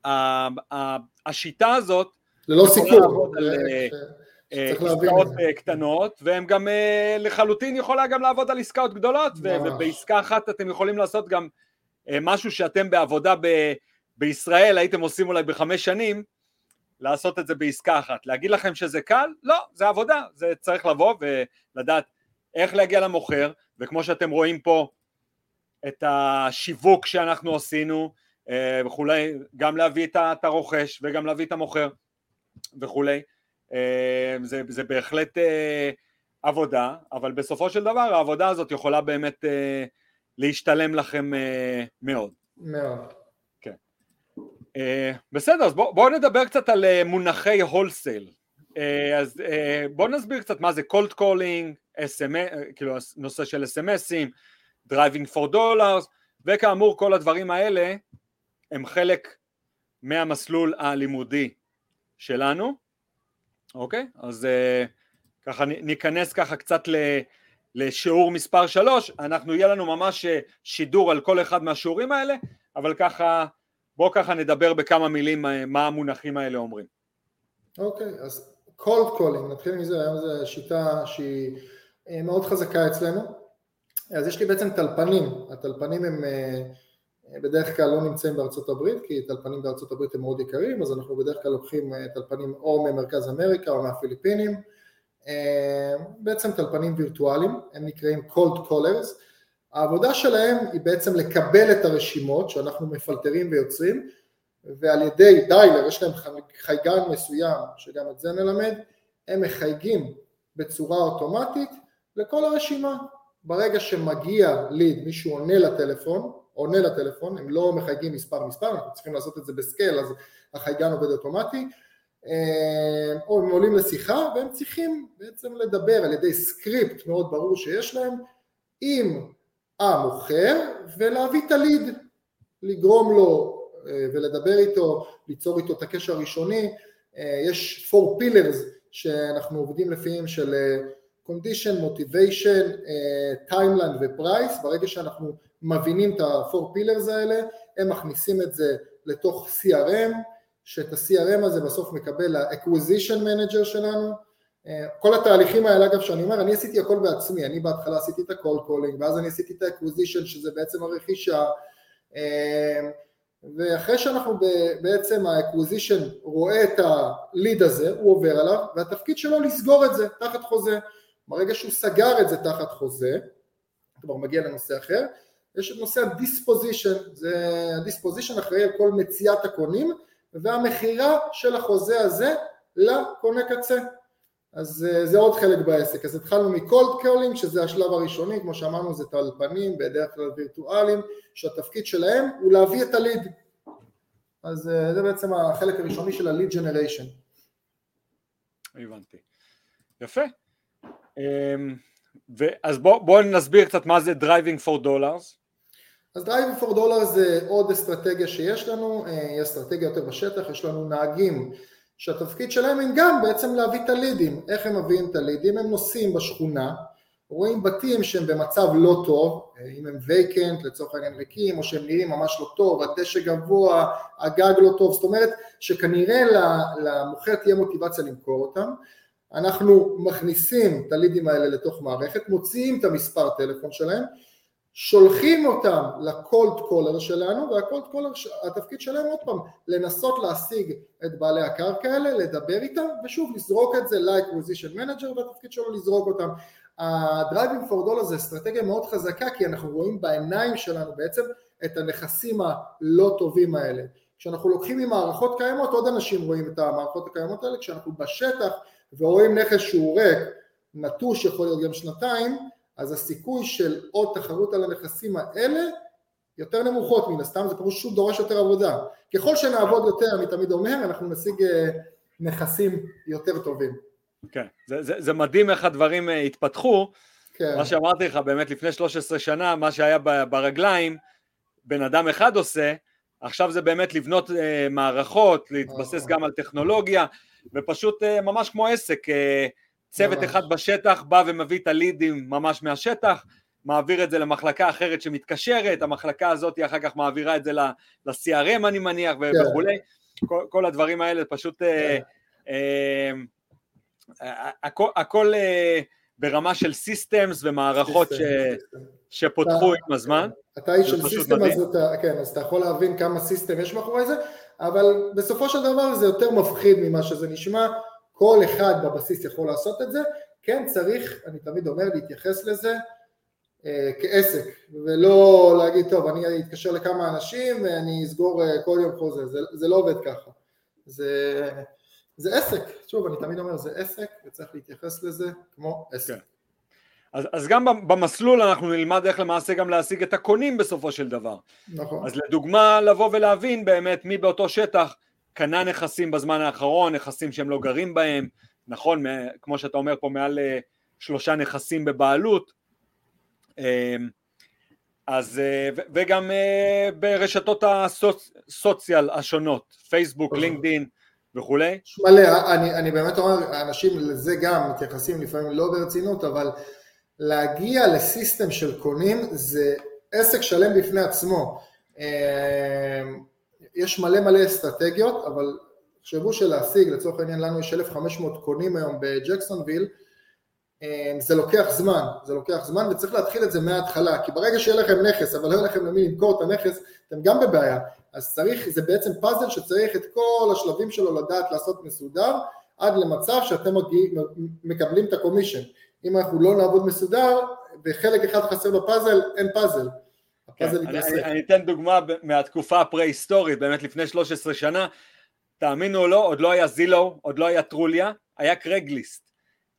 ה, ה, השיטה הזאת ללא אה, אה, עסקאות קטנות והם גם לחלוטין יכולה גם לעבוד על עסקאות גדולות ובעסקה אחת אתם יכולים לעשות גם משהו שאתם בעבודה ב, בישראל הייתם עושים אולי בחמש שנים לעשות את זה בעסקה אחת. להגיד לכם שזה קל? לא, זה עבודה, זה צריך לבוא ולדעת איך להגיע למוכר, וכמו שאתם רואים פה את השיווק שאנחנו עשינו אה, וכולי, גם להביא את הרוכש וגם להביא את המוכר וכולי, אה, זה, זה בהחלט אה, עבודה, אבל בסופו של דבר העבודה הזאת יכולה באמת להשתלם לכם מאוד. מאוד. אה, בסדר, אז בואו בוא נדבר קצת על אה, מונחי wholesale. אה, אז בואו נסביר קצת מה זה cold calling, כאילו נושא של SMSים, driving for dollars, וכאמור כל הדברים האלה הם חלק מהמסלול הלימודי שלנו, אוקיי? אז ככה ניכנס ככה קצת לשיעור מספר 3, אנחנו יהיה לנו ממש שידור על כל אחד מהשיעורים האלה, אבל ככה בוא ככה נדבר בכמה מילים אה, מה המונחים האלה אומרים. אוקיי, okay, אז cold calling, נתחיל מזה, היום זו שיטה שהיא אה, מאוד חזקה אצלנו. אז יש לי בעצם טלפנים, הטלפנים הם אה, בדרך כלל לא נמצאים בארצות הברית, כי טלפנים בארצות הברית הם מאוד יקרים, אז אנחנו בדרך כלל לוקחים טלפנים או ממרכז אמריקה או מהפיליפינים, בעצם טלפנים וירטואליים, הם נקראים cold callers, העבודה שלהם היא בעצם לקבל את הרשימות שאנחנו מפלטרים ויוצרים ועל ידי דיילר, יש להם חייגן מסוים שגם את זה נלמד, הם מחייגים בצורה אוטומטית לכל הרשימה. ברגע שמגיע ליד, מישהו עונה לטלפון, עונה לטלפון, הם לא מחייגים מספר מספר, אנחנו צריכים לעשות את זה בסקייל, אז החייגן עובד אוטומטי, אה, או הם עולים לשיחה והם צריכים בעצם לדבר על ידי סקריפט מאוד ברור שיש להם עם המוכר ולהביא את הליד, לגרום לו אה, ולדבר איתו, ליצור איתו את הקשר הראשוני, אה, יש four pillars שאנחנו עובדים לפיהם של condition, motivation, timeline ו-price, ברגע שאנחנו מבינים את ה-four pillars האלה, הם מכניסים את זה לתוך CRM, שאת ה-CRM הזה בסוף מקבל ה-acquisition manager שלנו, כל התהליכים האלה אגב שאני אומר, אני עשיתי הכל בעצמי, אני בהתחלה עשיתי את ה-call calling ואז אני עשיתי את ה-acquisition שזה בעצם הרכישה. אה, ואחרי שאנחנו בעצם ה-acquisition רואה את ה-lead הזה, הוא עובר עליו והתפקיד שלו לסגור את זה תחת חוזה, ברגע שהוא סגר את זה תחת חוזה, כבר מגיע לנושא אחר, יש את נושא ה-disposition, זה ה-disposition אחראי על כל מציאת הקונים והמכירה של החוזה הזה לקונה קצה אז אה, זה עוד חלק בעסק. אז התחלנו מ cold calling, שזה השלב הראשוני, כמו שאמרנו זה טלפנים, בדרך כלל וירטואליים, שהתפקיד שלהם הוא להביא את ה lead. אז אה, זה בעצם החלק הראשוני של ה lead generation. הבנתי. יפה. אמ, אז בואו בוא נסביר קצת מה זה Driving for Dollars. אז Driving for Dollars זה עוד אסטרטגיה שיש לנו, אה, היא אסטרטגיה יותר בשטח, יש לנו נהגים שהתפקיד שלהם הם גם בעצם להביא את הלידים. איך הם מביאים את הלידים? הם נוסעים בשכונה, רואים בתים שהם במצב לא טוב, אם הם וייקנט לצורך העניין ריקים, או שהם נראים ממש לא טוב, הדשא גבוה, הגג לא טוב, זאת אומרת שכנראה למוכר תהיה מוטיבציה למכור אותם, אנחנו מכניסים את הלידים האלה לתוך מערכת, מוציאים את המספר טלפון שלהם, שולחים אותם לקולד קולר שלנו, והקולד קולר, התפקיד שלהם עוד פעם, לנסות להשיג את בעלי הקרקע האלה, לדבר איתם, ושוב לזרוק את זה ל-acquisition manager, והתפקיד שלו לזרוק אותם. ה-driving for dollar זה אסטרטגיה מאוד חזקה, כי אנחנו רואים בעיניים שלנו בעצם את הנכסים הלא טובים האלה. כשאנחנו לוקחים ממערכות קיימות, עוד אנשים רואים את המערכות הקיימות האלה, כשאנחנו בשטח ורואים נכס שהוא ריק, נטוש יכול להיות גם שנתיים, אז הסיכוי של עוד תחרות על הנכסים האלה יותר נמוכות מן הסתם, זה פשוט דורש יותר עבודה. ככל שנעבוד יותר, אני תמיד אומר, אנחנו נשיג אה, נכסים יותר טובים. כן, זה, זה, זה מדהים איך הדברים אה, התפתחו. כן. מה שאמרתי לך, באמת לפני 13 שנה, מה שהיה ברגליים, בן אדם אחד עושה, עכשיו זה באמת לבנות אה, מערכות, להתבסס אה. גם על טכנולוגיה, ופשוט אה, ממש כמו עסק, אה, צוות ממש. אחד בשטח בא ומביא את הלידים ממש מהשטח, מעביר את זה למחלקה אחרת שמתקשרת, המחלקה הזאת אחר כך מעבירה את זה ל-CRM אני מניח כן. וכולי, כל, כל הדברים האלה פשוט, אה, כן. אה, אה, הכל, הכל אה, ברמה של systems ומערכות ש, שפותחו עם הזמן. אתה איש של system, אז אתה, כן, אז אתה יכול להבין כמה system יש מאחורי זה, אבל בסופו של דבר זה יותר מפחיד ממה שזה נשמע, כל אחד בבסיס יכול לעשות את זה, כן צריך, אני תמיד אומר, להתייחס לזה אה, כעסק, ולא להגיד, טוב, אני אתקשר לכמה אנשים ואני אסגור אה, כל יום חוזה, זה, זה לא עובד ככה. זה, זה עסק, שוב, אני תמיד אומר, זה עסק, וצריך להתייחס לזה כמו עסק. כן. אז, אז גם במסלול אנחנו נלמד איך למעשה גם להשיג את הקונים בסופו של דבר. נכון. אז לדוגמה, לבוא ולהבין באמת מי באותו שטח קנה נכסים בזמן האחרון, נכסים שהם לא גרים בהם, נכון, כמו שאתה אומר פה, מעל אה, שלושה נכסים בבעלות, אמ, אז, אה, וגם אה, ברשתות הסוציאל השונות, פייסבוק, נכון. LinkedIn וכולי. מלא, אני, אני באמת אומר, אנשים לזה גם מתייחסים לפעמים לא ברצינות, אבל להגיע ל system של קונים זה עסק שלם בפני עצמו. יש מלא מלא אסטרטגיות, אבל תחשבו שלהשיג, לצורך העניין לנו יש 1,500 קונים היום בג'קסונוויל, אמ, זה לוקח זמן, זה לוקח זמן וצריך להתחיל את זה מההתחלה, כי ברגע שיהיה לכם נכס אבל לא יהיה לכם למי למכור את הנכס, אתם גם בבעיה, אז צריך, זה בעצם פאזל שצריך את כל השלבים שלו לדעת לעשות מסודר, עד למצב שאתם מקבלים את הקומישן. אם אנחנו לא נעבוד מסודר, וחלק אחד חסר בפאזל, אין פאזל. כן, אני, אני, אני אתן דוגמה מהתקופה הפרה-היסטורית, באמת לפני 13 שנה, תאמינו או לא, עוד לא היה זילו, עוד לא היה טרוליה, היה קרגליסט.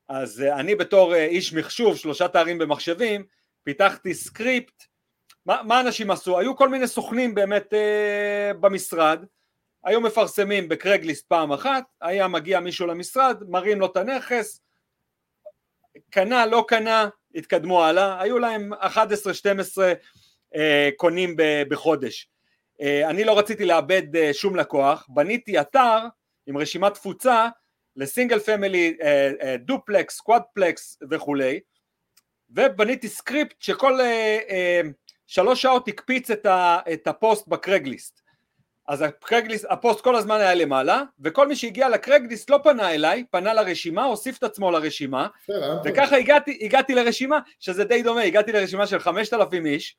אז uh, אני בתור uh, איש מחשוב, שלושה תארים במחשבים, פיתחתי script, מה, מה אנשים עשו? היו כל מיני סוכנים באמת אה, במשרד, היו מפרסמים ב Craigslist פעם אחת, היה מגיע מישהו למשרד, מראים לו את הנכס, קנה, לא קנה, התקדמו הלאה, היו להם 11-12 אה, קונים בחודש. אה, אני לא רציתי לאבד אה, שום לקוח, בניתי אתר עם רשימת תפוצה ל single family, duplex, quadplex וכולי, ובניתי script שכל שלוש שעות הקפיץ את הפוסט ב Craigslist. אז ה Craigslist, הפוסט כל הזמן היה למעלה, וכל מי שהגיע ל Craigslist לא פנה אליי, פנה לרשימה, הוסיף את עצמו לרשימה, וככה הגעתי, הגעתי לרשימה, שזה די דומה, הגעתי לרשימה של 5,000 איש,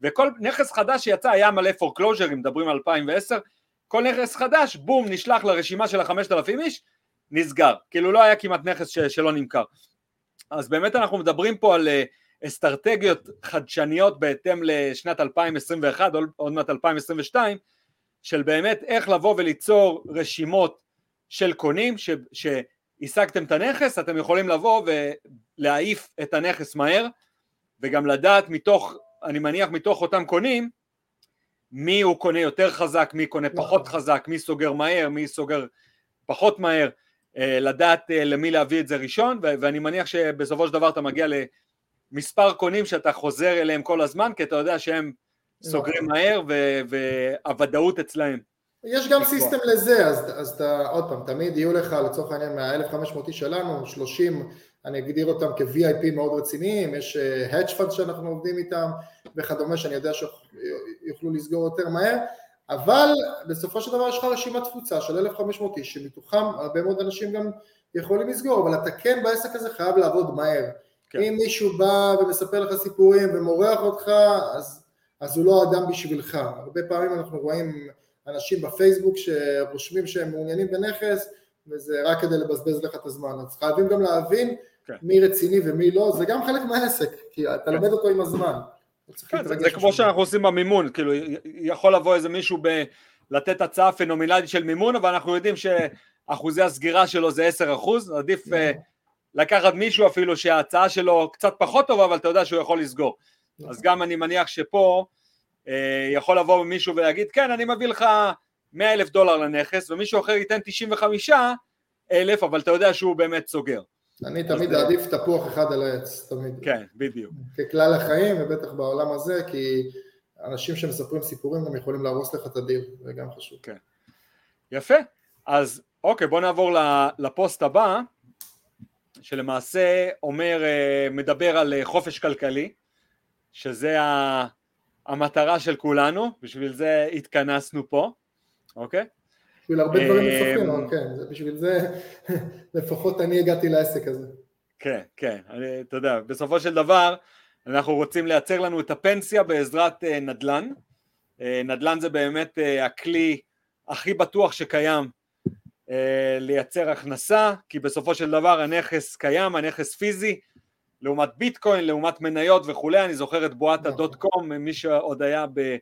וכל נכס חדש שיצא היה מלא foreclosure, אם מדברים על 2010, כל נכס חדש, בום, נשלח לרשימה של ה-5,000 איש, נסגר, כאילו לא היה כמעט נכס ש- שלא נמכר. אז באמת אנחנו מדברים פה על uh, אסטרטגיות חדשניות בהתאם לשנת 2021, עוד מעט 2022, של באמת איך לבוא וליצור רשימות של קונים ש, שהשגתם את הנכס, אתם יכולים לבוא ולהעיף את הנכס מהר וגם לדעת מתוך, אני מניח מתוך אותם קונים, מי הוא קונה יותר חזק, מי קונה פחות נכון. חזק, מי סוגר מהר, מי סוגר פחות מהר, אה, לדעת אה, למי להביא את זה ראשון, ואני מניח שבסופו של דבר אתה מגיע למספר קונים שאתה חוזר אליהם כל הזמן, כי אתה יודע שהם סוגרים מהר והוודאות אצלהם. יש גם סיסטם לזה, אז, אז אתה, עוד פעם, תמיד יהיו לך לצורך העניין מה-1500 איש שלנו, 30, אני אגדיר אותם כ-VIP מאוד רציניים, יש uh, hedge fund שאנחנו עובדים איתם וכדומה, שאני יודע שיוכלו לסגור יותר מהר, אבל בסופו של דבר יש לך רשימת תפוצה של 1,500 איש, שמתוכם הרבה מאוד אנשים גם יכולים לסגור, אבל אתה כן בעסק הזה חייב לעבוד מהר. כן. אם מישהו בא ומספר לך סיפורים ומורח אותך, אז, אז הוא לא אדם בשבילך. הרבה פעמים אנחנו רואים אנשים בפייסבוק שרושמים שהם מעוניינים בנכס, וזה רק כדי לבזבז לך את הזמן. אז חייבים גם להבין כן. מי רציני ומי לא, זה גם חלק מהעסק, כי אתה כן. לומד אותו עם הזמן. כן, זה, זה כמו שאנחנו עושים במימון, כאילו יכול לבוא איזה מישהו ב... לתת הצעה פנומנלית של מימון, אבל אנחנו יודעים שאחוזי הסגירה שלו זה 10 אחוז, עדיף uh, לקחת מישהו אפילו שההצעה שלו קצת פחות טובה, אבל אתה יודע שהוא יכול לסגור. אז גם אני מניח שפה uh, יכול לבוא מישהו ולהגיד, כן, אני מביא לך 100 אלף דולר לנכס, ומישהו אחר ייתן 95 אלף, אבל אתה יודע שהוא באמת סוגר. אני תמיד אעדיף תפוח אחד על העץ, תמיד. כן, בדיוק. ככלל החיים, ובטח בעולם הזה, כי אנשים שמספרים סיפורים גם יכולים להרוס לך את הדיר, זה גם חשוב. כן. יפה. אז אוקיי, בוא נעבור לפוסט הבא, שלמעשה אומר, אה, מדבר על אה, חופש כלכלי, שזה המטרה של כולנו, בשביל זה התכנסנו פה, אוקיי? בשביל הרבה דברים נוספים, אבל כן, בשביל זה *laughs* לפחות אני הגעתי לעסק הזה. כן, כן, אני, אתה יודע, בסופו של דבר אנחנו רוצים לייצר לנו את הפנסיה בעזרת uh, נדל"ן. Uh, נדל"ן זה באמת uh, הכלי הכי בטוח שקיים uh, לייצר הכנסה, כי בסופו של דבר הנכס קיים, הנכס פיזי, לעומת ביטקוין, לעומת מניות וכולי, אני זוכר את בועת נכון. הדוט קום, מי שעוד היה ב,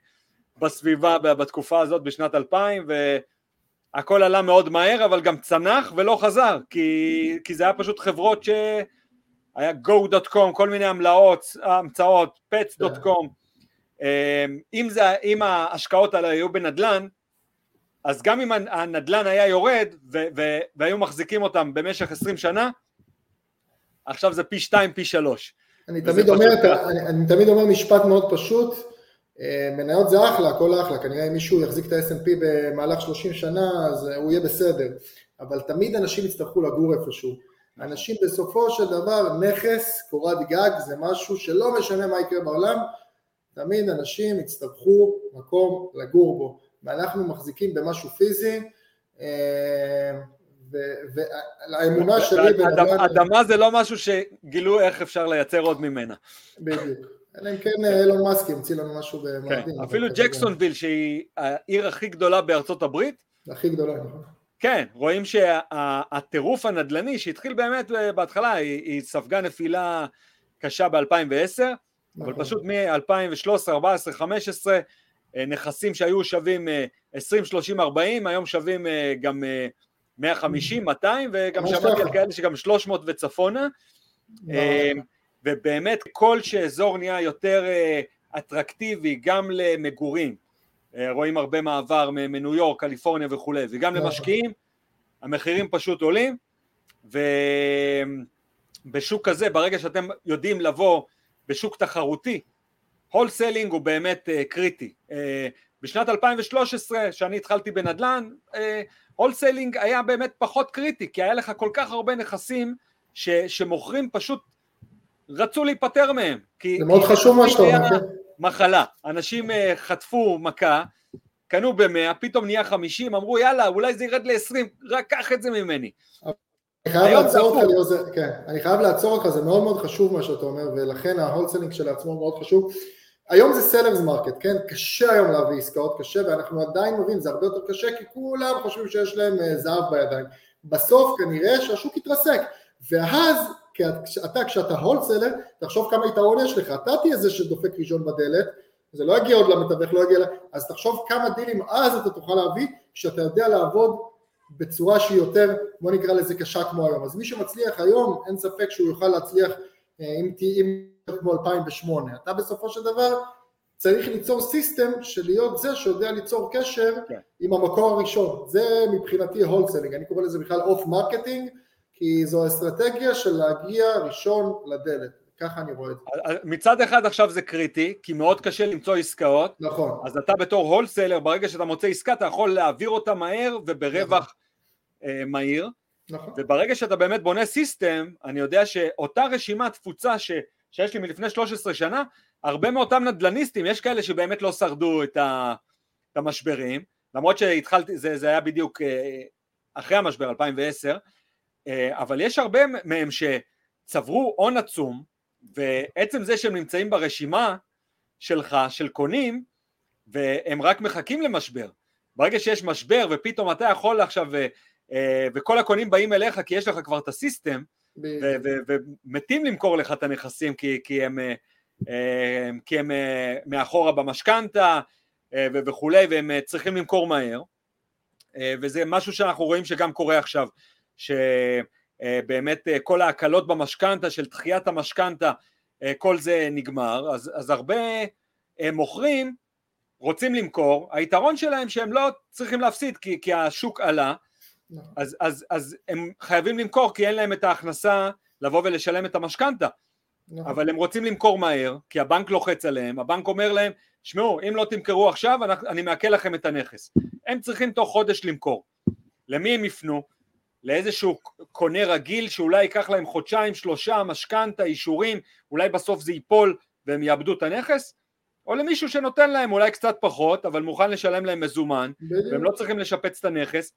בסביבה בתקופה הזאת בשנת 2000, ו... הכל עלה מאוד מהר אבל גם צנח ולא חזר כי, כי זה היה פשוט חברות שהיה go.com כל מיני המלאות, המצאות, pets.com אמ, אם, זה, אם ההשקעות האלה היו בנדל"ן אז גם אם הנדל"ן היה יורד ו, ו, והיו מחזיקים אותם במשך עשרים שנה עכשיו זה פי שתיים פי שלוש. אני תמיד, אומר, אני, אני תמיד אומר משפט מאוד פשוט מניות זה אחלה, הכל אחלה, כנראה אם מישהו יחזיק את ה-S&P במהלך 30 שנה אז הוא יהיה בסדר, אבל תמיד אנשים יצטרכו לגור איפשהו. אנשים בסופו של דבר, נכס, קורת גג, זה משהו שלא משנה מה יקרה בעולם, תמיד אנשים יצטרכו מקום לגור בו. ואנחנו מחזיקים במשהו פיזי, אה, והאמונה שלי... אדמה זה לא משהו שגילו איך אפשר לייצר עוד ממנה. בדיוק. אלא אם כן אה, אילון מאסק ימציא לנו משהו במאדים. כן, אפילו ג'קסונוויל שהיא העיר הכי גדולה בארצות הברית. הכי גדולה, נכון. כן, רואים שהטירוף הנדל"ני שהתחיל באמת אה, בהתחלה, היא, היא ספגה נפילה קשה ב-2010, נכון. אבל פשוט מ-2013, 2014, 2015, נכסים שהיו שווים 20, 30, 40, היום שווים אה, גם 150, 200, וגם שמעתי על כאלה שגם 300 וצפונה. ובאמת כל שאזור נהיה יותר אה, אטרקטיבי גם למגורים, אה, רואים הרבה מעבר מניו יורק, קליפורניה וכולי, וגם נכון. למשקיעים, המחירים פשוט עולים, ובשוק כזה, ברגע שאתם יודעים לבוא בשוק תחרותי, wholesaling הוא באמת אה, קריטי. בשנת 2013, כשאני התחלתי בנדל"ן, wholesaling אה, היה באמת פחות קריטי, כי היה לך כל כך הרבה נכסים ש, שמוכרים פשוט רצו להיפטר מהם. כי, זה מאוד כי חשוב מה שאתה אומר. מחלה, אנשים אה, חטפו מכה, קנו במאה, פתאום נהיה חמישים, אמרו יאללה, אולי זה ירד לעשרים, רק קח את זה ממני. אני חייב לעצור אותך, ליאור, כן, אני חייב לעצור אותך, זה מאוד מאוד חשוב מה שאתה אומר, ולכן ה wholesaling כשלעצמו מאוד חשוב. היום זה seller's market, כן? קשה היום להביא עסקאות, קשה, ואנחנו עדיין מבינים, זה הרבה יותר קשה, כי כולם חושבים שיש להם אה, זהב בידיים. בסוף כנראה שהשוק יתרסק, ואז כי אתה, כשאתה wholesaler, תחשוב כמה יתרון יש לך, אתה תהיה זה שדופק ראשון בדלת, זה לא יגיע עוד למתווך, לא יגיע, אז תחשוב כמה דילים אז אתה תוכל להביא, כשאתה יודע לעבוד בצורה שהיא יותר, בוא נקרא לזה קשה כמו היום. אז מי שמצליח היום, אין ספק שהוא יוכל להצליח אה, אם תהיה כמו 2008. אתה בסופו של דבר צריך ליצור system של להיות זה שיודע ליצור קשר כן. עם המקור הראשון. זה מבחינתי wholesaling, אני קורא לזה בכלל off marketing, כי זו אסטרטגיה של להגיע ראשון לדלת. ככה אני רואה את זה. מצד אחד עכשיו זה קריטי, כי מאוד קשה למצוא עסקאות. נכון. אז אתה בתור הולסלר, ברגע שאתה מוצא עסקה, אתה יכול להעביר אותה מהר וברווח נכון. אה, מהיר. נכון. וברגע שאתה באמת בונה סיסטם, אני יודע שאותה רשימת תפוצה ש, שיש לי מלפני 13 שנה, הרבה מאותם נדל"ניסטים, יש כאלה שבאמת לא שרדו את, ה, את המשברים, למרות שהתחלתי, זה, זה היה בדיוק אה, אחרי המשבר, 2010, אה, אבל יש הרבה מהם שצברו הון עצום, ועצם זה שהם נמצאים ברשימה שלך, של קונים, והם רק מחכים למשבר. ברגע שיש משבר ופתאום אתה יכול עכשיו, אה, וכל הקונים באים אליך כי יש לך כבר את הסיסטם, ומתים למכור לך את הנכסים כי, כי, הם, כי הם מאחורה במשכנתה וכולי, והם צריכים למכור מהר. אה, וזה משהו שאנחנו רואים שגם קורה עכשיו, שבאמת אה, כל ההקלות במשכנתה של דחיית המשכנתה, אה, כל זה נגמר, אז, אז הרבה מוכרים רוצים למכור, היתרון שלהם שהם לא צריכים להפסיד כי, כי השוק עלה, נכון. אז, אז, אז הם חייבים למכור כי אין להם את ההכנסה לבוא ולשלם את המשכנתה, נכון. אבל הם רוצים למכור מהר, כי הבנק לוחץ עליהם, הבנק אומר להם, שמעו, אם לא תמכרו עכשיו, אני מעקל לכם את הנכס. הם צריכים תוך חודש למכור. למי הם יפנו? לאיזשהו קונה רגיל שאולי ייקח להם חודשיים, שלושה, משכנתה, אישורים, אולי בסוף זה ייפול והם יאבדו את הנכס? או למישהו שנותן להם אולי קצת פחות, אבל מוכן לשלם להם מזומן. והם לא צריכים לשפץ את הנכס.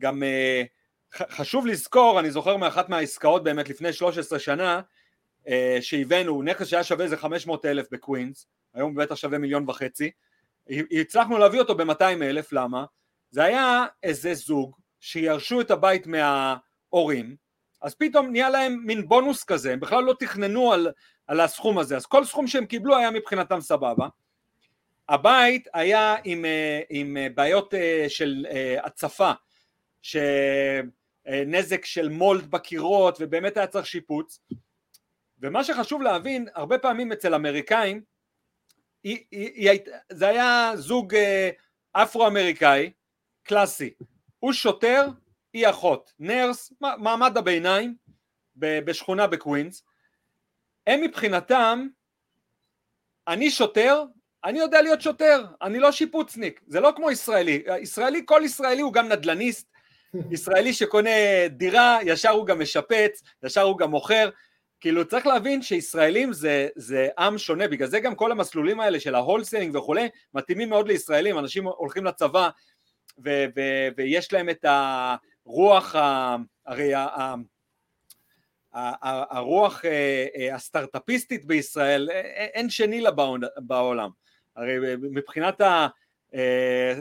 גם uh, חשוב לזכור, אני זוכר מאחת מהעסקאות באמת לפני 13 שנה, uh, שהבאנו נכס שהיה שווה איזה 500 אלף בקווינס, היום בטח שווה מיליון וחצי, הצלחנו להביא אותו ב-200 אלף, למה? זה היה איזה זוג שירשו את הבית מההורים, אז פתאום נהיה להם מין בונוס כזה, הם בכלל לא תכננו על, על הסכום הזה, אז כל סכום שהם קיבלו היה מבחינתם סבבה. הבית היה עם, אה, עם בעיות אה, של אה, הצפה, שנזק של מולד בקירות ובאמת היה צריך שיפוץ ומה שחשוב להבין, הרבה פעמים אצל אמריקאים היא, היא, היא, זה היה זוג אה, אפרו-אמריקאי, קלאסי. הוא שוטר, היא אחות. נרס, מעמד הביניים, בשכונה בקווינס. הם מבחינתם, אני שוטר, אני יודע להיות שוטר, אני לא שיפוצניק, זה לא כמו ישראלי. ישראלי, כל ישראלי הוא גם נדל"ניסט, *laughs* ישראלי שקונה דירה, ישר הוא גם משפץ, ישר הוא גם מוכר. כאילו צריך להבין שישראלים זה, זה עם שונה, בגלל זה גם כל המסלולים האלה של ה wholesaling וכולי, מתאימים מאוד לישראלים, אנשים הולכים לצבא ו, ו, ויש להם את הרוח, הרי הרוח אה, אה, הסטארטאפיסטית בישראל, אה, אין שני לה בעולם, הרי מבחינת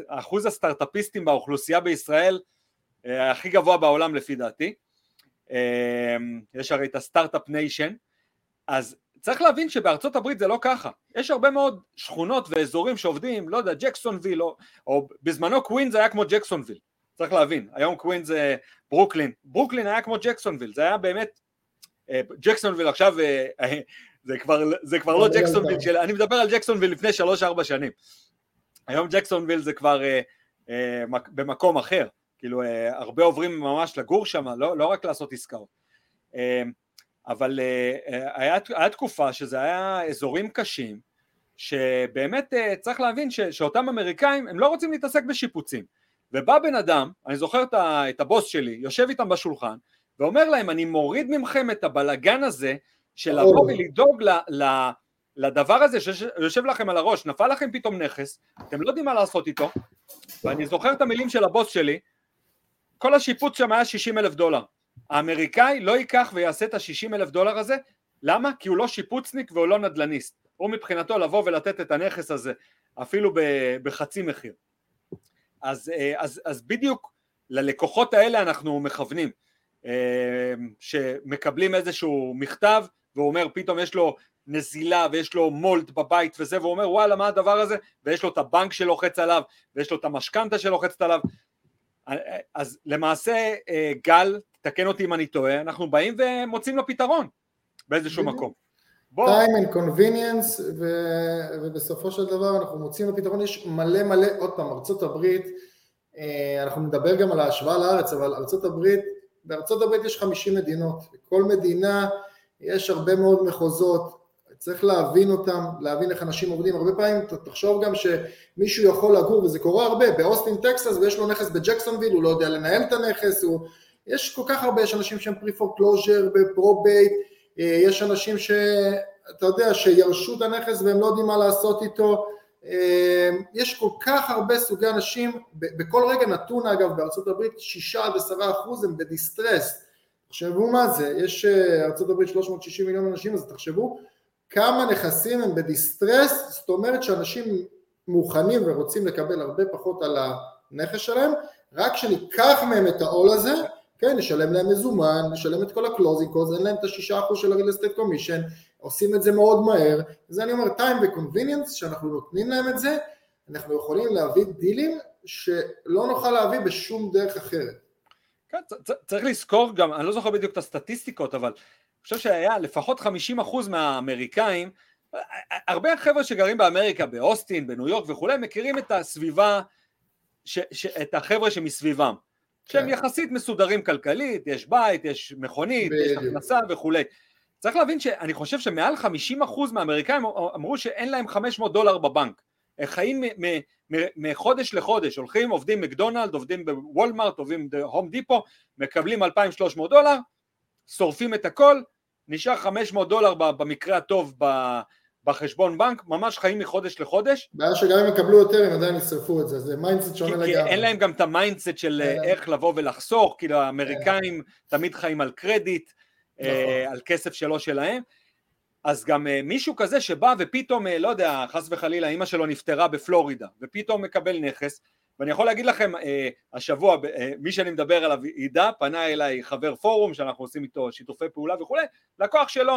אחוז הסטארטאפיסטים באוכלוסייה בישראל, הכי גבוה בעולם לפי דעתי, יש הרי את ה start-up nation, אז צריך להבין שבארצות הברית זה לא ככה, יש הרבה מאוד שכונות ואזורים שעובדים, לא יודע, ג'קסונוויל, או, או בזמנו קווינס זה היה כמו ג'קסונוויל, צריך להבין, היום קווינס זה ברוקלין, ברוקלין היה כמו ג'קסונוויל, זה היה באמת, אה, ג'קסונוויל עכשיו אה, זה כבר, זה כבר לא ג'קסונוויל של, אני מדבר על ג'קסונוויל לפני שלוש-ארבע שנים, היום ג'קסונוויל זה כבר אה, אה, במקום אחר, כאילו אה, הרבה עוברים ממש לגור שם, לא, לא רק לעשות עסקאות. אבל אה, היה, היה תקופה שזה היה אזורים קשים, שבאמת צריך להבין ש, שאותם אמריקאים הם לא רוצים להתעסק בשיפוצים. ובא בן אדם, אני זוכר את הבוס שלי, יושב איתם בשולחן, ואומר להם, אני מוריד מכם את הבלגן הזה של לבוא ולדאוג ל, ל, לדבר הזה שיושב לכם על הראש, נפל לכם פתאום נכס, אתם לא יודעים מה לעשות איתו, ואני זוכר את המילים של הבוס שלי, כל השיפוץ שם היה 60 אלף דולר. האמריקאי לא ייקח ויעשה את ה-60 אלף דולר הזה, למה? כי הוא לא שיפוצניק והוא לא נדל"ניסט. הוא מבחינתו לבוא ולתת את הנכס הזה אפילו בחצי מחיר. אז, אה, אז, אז בדיוק ללקוחות האלה אנחנו מכוונים, אה, שמקבלים איזשהו מכתב והוא אומר פתאום יש לו נזילה ויש לו מולט בבית וזה והוא אומר וואלה מה הדבר הזה ויש לו את הבנק שלוחץ עליו ויש לו את המשכנתה שלוחצת עליו אז למעשה אה, גל, תקן אותי אם אני טועה, אנחנו באים ומוצאים לו פתרון באיזשהו מקום. time and convenience ו... ובסופו של דבר אנחנו מוצאים לו פתרון, יש מלא מלא, עוד פעם, ארצות הברית, אה, אנחנו נדבר גם על ההשוואה לארץ, אבל ארצות הברית, בארצות הברית יש 50 מדינות, כל מדינה יש הרבה מאוד מחוזות, צריך להבין אותם, להבין איך אנשים עובדים, הרבה פעמים תחשוב גם שמישהו יכול לגור, וזה קורה הרבה, באוסטין טקסס ויש לו נכס בג'קסונוויל, הוא לא יודע לנהל את הנכס, הוא... יש כל כך הרבה, יש אנשים שהם pre-foreclosure ב probate, יש אנשים שאתה יודע, שירשו את הנכס והם לא יודעים מה לעשות איתו, אמ, יש כל כך הרבה סוגי אנשים, בכל רגע נתון אגב בארצות הברית 6 עד 10 אחוז הם ב distress, תחשבו מה זה, יש אה, ארצות הברית 360 מיליון אנשים אז תחשבו כמה נכסים הם ב distress, זאת אומרת שאנשים מוכנים ורוצים לקבל הרבה פחות על הנכס שלהם, רק שניקח מהם את העול הזה, כן, נשלם להם מזומן, נשלם את כל ה closing costs, אין להם את השישה אחוז של ה- real estate commission, עושים את זה מאוד מהר, זה אני אומר time ו- convenience, שאנחנו נותנים להם את זה, אנחנו יכולים להביא דילים שלא נוכל להביא בשום דרך אחרת. כן, צריך לזכור גם, אני לא זוכר בדיוק את הסטטיסטיקות, אבל אני חושב שהיה לפחות 50% מהאמריקאים, הרבה חבר'ה שגרים באמריקה, באוסטין, בניו יורק וכולי, מכירים את הסביבה, ש, ש, את החבר'ה שמסביבם, שהם כן. יחסית מסודרים כלכלית, יש בית, יש מכונית. יש הכנסה וכולי. צריך להבין שאני חושב שמעל 50% מהאמריקאים אמרו שאין להם 500 דולר בבנק. הם חיים מחודש לחודש, הולכים, עובדים מקדונלד, עובדים בוולמארט, עובדים בהום דיפו, מקבלים 2,300 דולר, שורפים את הכל, נשאר 500 דולר במקרה הטוב בחשבון בנק, ממש חיים מחודש לחודש. בעיה שגם אם יקבלו יותר הם עדיין ישרפו את זה, זה mindset שונה לגמרי. כי אין להם גם את ה mindset של. איך לבוא ולחסוך, כאילו האמריקאים תמיד חיים על קרדיט, אה, נכון. על כסף שלו שלהם. אז גם אה, מישהו כזה שבא ופתאום, אה, לא יודע, חס וחלילה, אימא שלו נפטרה בפלורידה, ופתאום מקבל נכס, ואני יכול להגיד לכם, השבוע, מי שאני מדבר עליו, עידה, פנה אליי חבר פורום שאנחנו עושים איתו שיתופי פעולה וכולי, לקוח שלו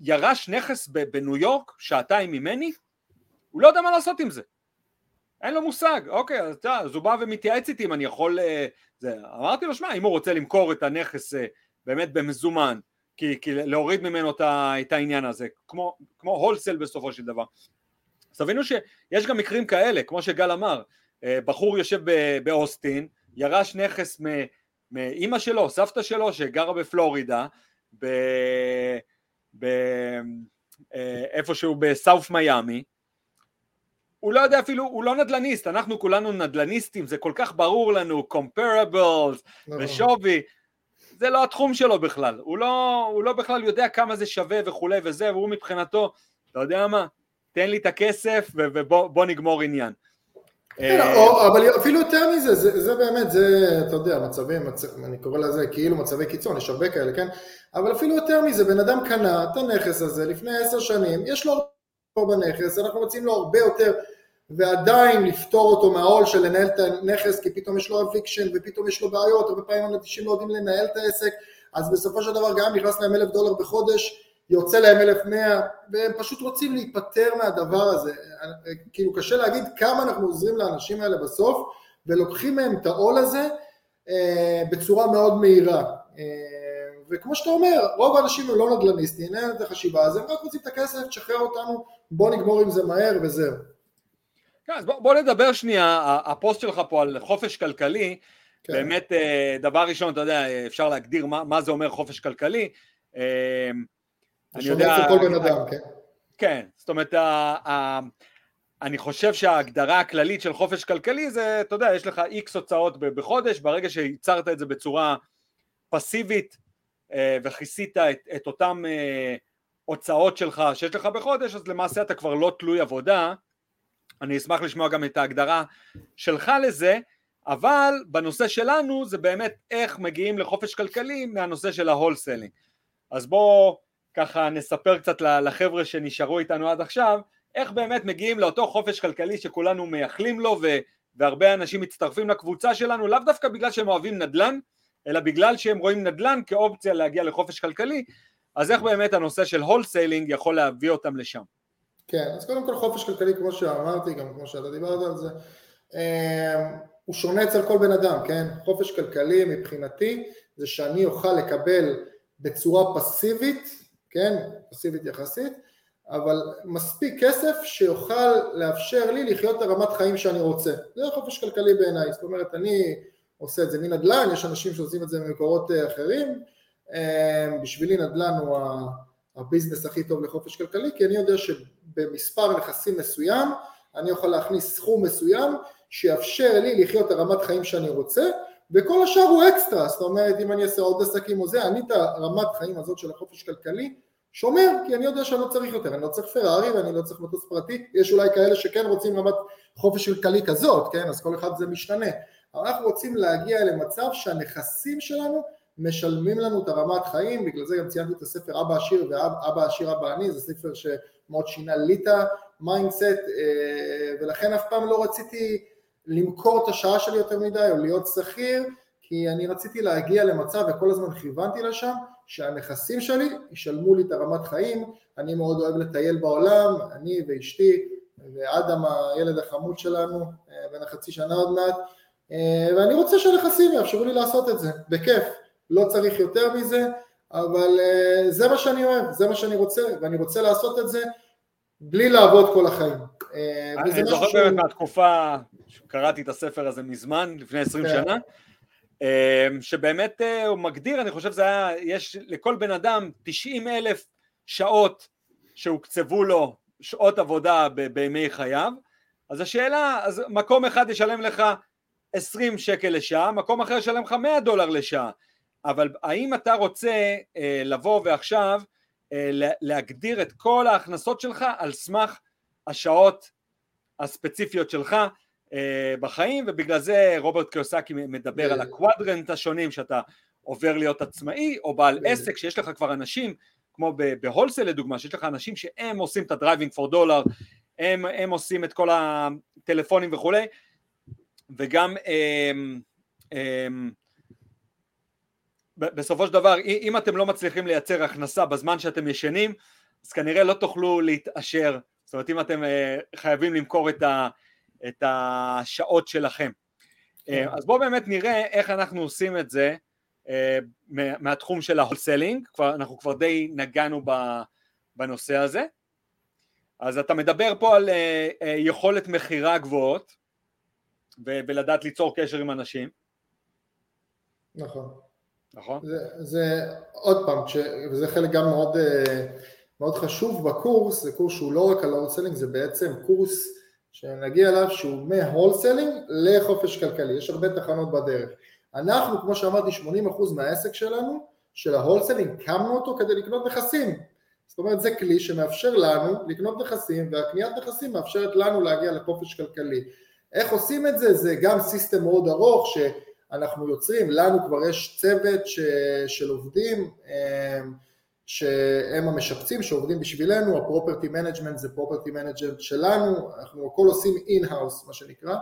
ירש נכס בניו יורק, שעתיים ממני, הוא לא יודע מה לעשות עם זה. אין לו מושג, אוקיי, אז, אז הוא בא ומתייעץ איתי אם אני יכול... זה. אמרתי לו, שמע, אם הוא רוצה למכור את הנכס באמת במזומן, כי, כי להוריד ממנו את העניין הזה, כמו, כמו הולסל בסופו של דבר. אז תבינו שיש גם מקרים כאלה, כמו שגל אמר, אה, בחור יושב באוסטין, ירש נכס מאימא שלו, סבתא שלו, שגרה בפלורידה, ב... ב... אה, איפשהו בסאוף מיאמי, הוא לא יודע אפילו, הוא לא נדלניסט, אנחנו כולנו נדלניסטים, זה כל כך ברור לנו, comparables נכון. ושווי, זה לא התחום שלו בכלל, הוא לא, הוא לא בכלל יודע כמה זה שווה וכולי וזה, והוא מבחינתו, אתה יודע מה, תן לי את הכסף ובוא נגמור עניין. כן, אבל אפילו יותר מזה, זה, באמת, זה, אתה יודע, מצבים, מצ... אני קורא לזה כאילו מצבי קיצון, יש הרבה כאלה, כן? אבל אפילו יותר מזה, בן אדם קנה את הנכס הזה לפני עשר שנים, יש לו פה בנכס, אנחנו מוצאים לו הרבה יותר ועדיין לפתור אותו מהעול של לנהל את הנכס כי פתאום יש לו אביקשן ופתאום יש לו בעיות, הרבה פעמים אנשים לא יודעים לנהל את העסק אז בסופו של דבר גם נכנס להם אלף דולר בחודש, יוצא להם אלף מאה והם פשוט רוצים להיפטר מהדבר הזה, כאילו קשה להגיד כמה אנחנו עוזרים לאנשים האלה בסוף ולוקחים מהם את העול הזה אה, בצורה מאוד מהירה אה, וכמו שאתה אומר, רוב האנשים הם לא נדל"ניסטים, אין את החשיבה, אז הם רק רוצים את הכסף, תשחרר אותנו, בוא נגמור עם זה מהר וזהו. כן, אז בוא, בוא נדבר שנייה, הפוסט שלך פה על חופש כלכלי, כן. באמת אה, דבר ראשון, אתה יודע, אפשר להגדיר מה, מה זה אומר חופש כלכלי. אה, אני יודע... זה כל בן אדם, כן. כן, זאת אומרת, ה, ה, אני חושב שההגדרה הכללית של חופש כלכלי זה, אתה יודע, יש לך איקס הוצאות בחודש, ברגע שייצרת את זה בצורה פסיבית אה, וכיסית את, את אותן הוצאות שלך שיש לך בחודש, אז למעשה אתה כבר לא תלוי עבודה, אני אשמח לשמוע גם את ההגדרה שלך לזה, אבל בנושא שלנו זה באמת איך מגיעים לחופש כלכלי מהנושא של ה wholesaling. אז בואו ככה נספר קצת לחבר'ה שנשארו איתנו עד עכשיו, איך באמת מגיעים לאותו חופש כלכלי שכולנו מייחלים לו ו- והרבה אנשים מצטרפים לקבוצה שלנו, לאו דווקא בגלל שהם אוהבים נדל"ן, אלא בגלל שהם רואים נדל"ן כאופציה להגיע לחופש כלכלי, אז איך באמת הנושא של הולסיילינג יכול להביא אותם לשם? כן, אז קודם כל חופש כלכלי, כמו שאמרתי, גם כמו שאתה דיברת על זה, אה, הוא שונה אצל כל בן אדם, כן? חופש כלכלי מבחינתי זה שאני אוכל לקבל בצורה פסיבית, כן? פסיבית יחסית, אבל מספיק כסף שיוכל לאפשר לי לחיות את הרמת חיים שאני רוצה. זה חופש כלכלי בעיניי, זאת אומרת אני עושה את זה מנדל"ן, יש אנשים שעושים את זה ממקורות אה, אחרים, בשבילי נדל"ן הוא הביזנס הכי טוב לחופש כלכלי, כי אני יודע שבמספר נכסים מסוים אני יכול להכניס סכום מסוים שיאפשר לי לחיות את הרמת חיים שאני רוצה, וכל השאר הוא אקסטרה, זאת אומרת אם אני אעשה עוד עסקים או זה, אני את הרמת חיים הזאת של החופש כלכלי שומר, כי אני יודע שאני לא צריך יותר, אני לא צריך פרארי ואני לא צריך מטוס פרטי, יש אולי כאלה שכן רוצים רמת חופש כלכלי כזאת, כן, אז כל אחד זה משתנה, אבל אנחנו רוצים להגיע למצב שהנכסים שלנו משלמים לנו את הרמת חיים, בגלל זה גם ציינתי את הספר אבא עשיר ואבא עשיר אבא עני, זה ספר שמאוד שינה לי את ה mindset, אה, ולכן אף פעם לא רציתי למכור את השעה שלי יותר מדי או להיות שכיר, כי אני רציתי להגיע למצב וכל הזמן כיוונתי לשם, שהנכסים שלי ישלמו לי את הרמת חיים, אני מאוד אוהב לטייל בעולם, אני ואשתי ואדם הילד החמוד שלנו, אה, בן החצי שנה עוד מעט, אה, ואני רוצה שהנכסים יאפשרו לי לעשות את זה, בכיף, לא צריך יותר מזה, אבל אה, זה מה שאני אוהב, זה מה שאני רוצה, ואני רוצה לעשות את זה בלי לעבוד כל החיים. אני זוכר באמת מהתקופה, קראתי את הספר הזה מזמן, לפני עשרים כן. שנה, שבאמת אה, הוא מגדיר, אני חושב שזה היה, יש לכל בן אדם 90 אלף שעות שהוקצבו לו שעות עבודה בימי חייו, אז השאלה, אז מקום אחד ישלם לך 20 שקל לשעה, מקום אחר ישלם לך 100 דולר לשעה, אבל האם אתה רוצה אה, לבוא ועכשיו אה, להגדיר את כל ההכנסות שלך על סמך השעות הספציפיות שלך, בחיים ובגלל זה רוברט קיוסקי מדבר על הקוואדרנט השונים שאתה עובר להיות עצמאי או בעל עסק שיש לך כבר אנשים כמו ב wholesale לדוגמה שיש לך אנשים שהם עושים את ה driving for dollar הם, הם עושים את כל הטלפונים וכולי וגם הם, הם, בסופו של דבר אם אתם לא מצליחים לייצר הכנסה בזמן שאתם ישנים אז כנראה לא תוכלו להתעשר. זאת אומרת אם אתם אה, חייבים למכור את ה... את השעות שלכם. כן. אז בואו באמת נראה איך אנחנו עושים את זה אה, מהתחום של ה wholesaling, אנחנו כבר די נגענו בנושא הזה. אז אתה מדבר פה על אה, אה, יכולת מכירה גבוהות ולדעת ליצור קשר עם אנשים. נכון. נכון. זה, זה עוד פעם, וזה חלק גם מאוד, מאוד חשוב בקורס, זה קורס שהוא לא רק על ה wholesaling, זה בעצם קורס שנגיע אליו שהוא מ wholesaling לחופש כלכלי, יש הרבה תחנות בדרך. אנחנו, כמו שאמרתי, 80% מהעסק שלנו, של ה wholesaling, קמנו אותו כדי לקנות נכסים. זאת אומרת, זה כלי שמאפשר לנו לקנות נכסים, והקניית נכסים מאפשרת לנו להגיע לחופש כלכלי. איך עושים את זה? זה גם system מאוד ארוך שאנחנו יוצרים, לנו כבר יש צוות ש... של עובדים, אה, שהם המשפצים שעובדים בשבילנו, ה property management זה property management שלנו, אנחנו הכל עושים in-house מה שנקרא,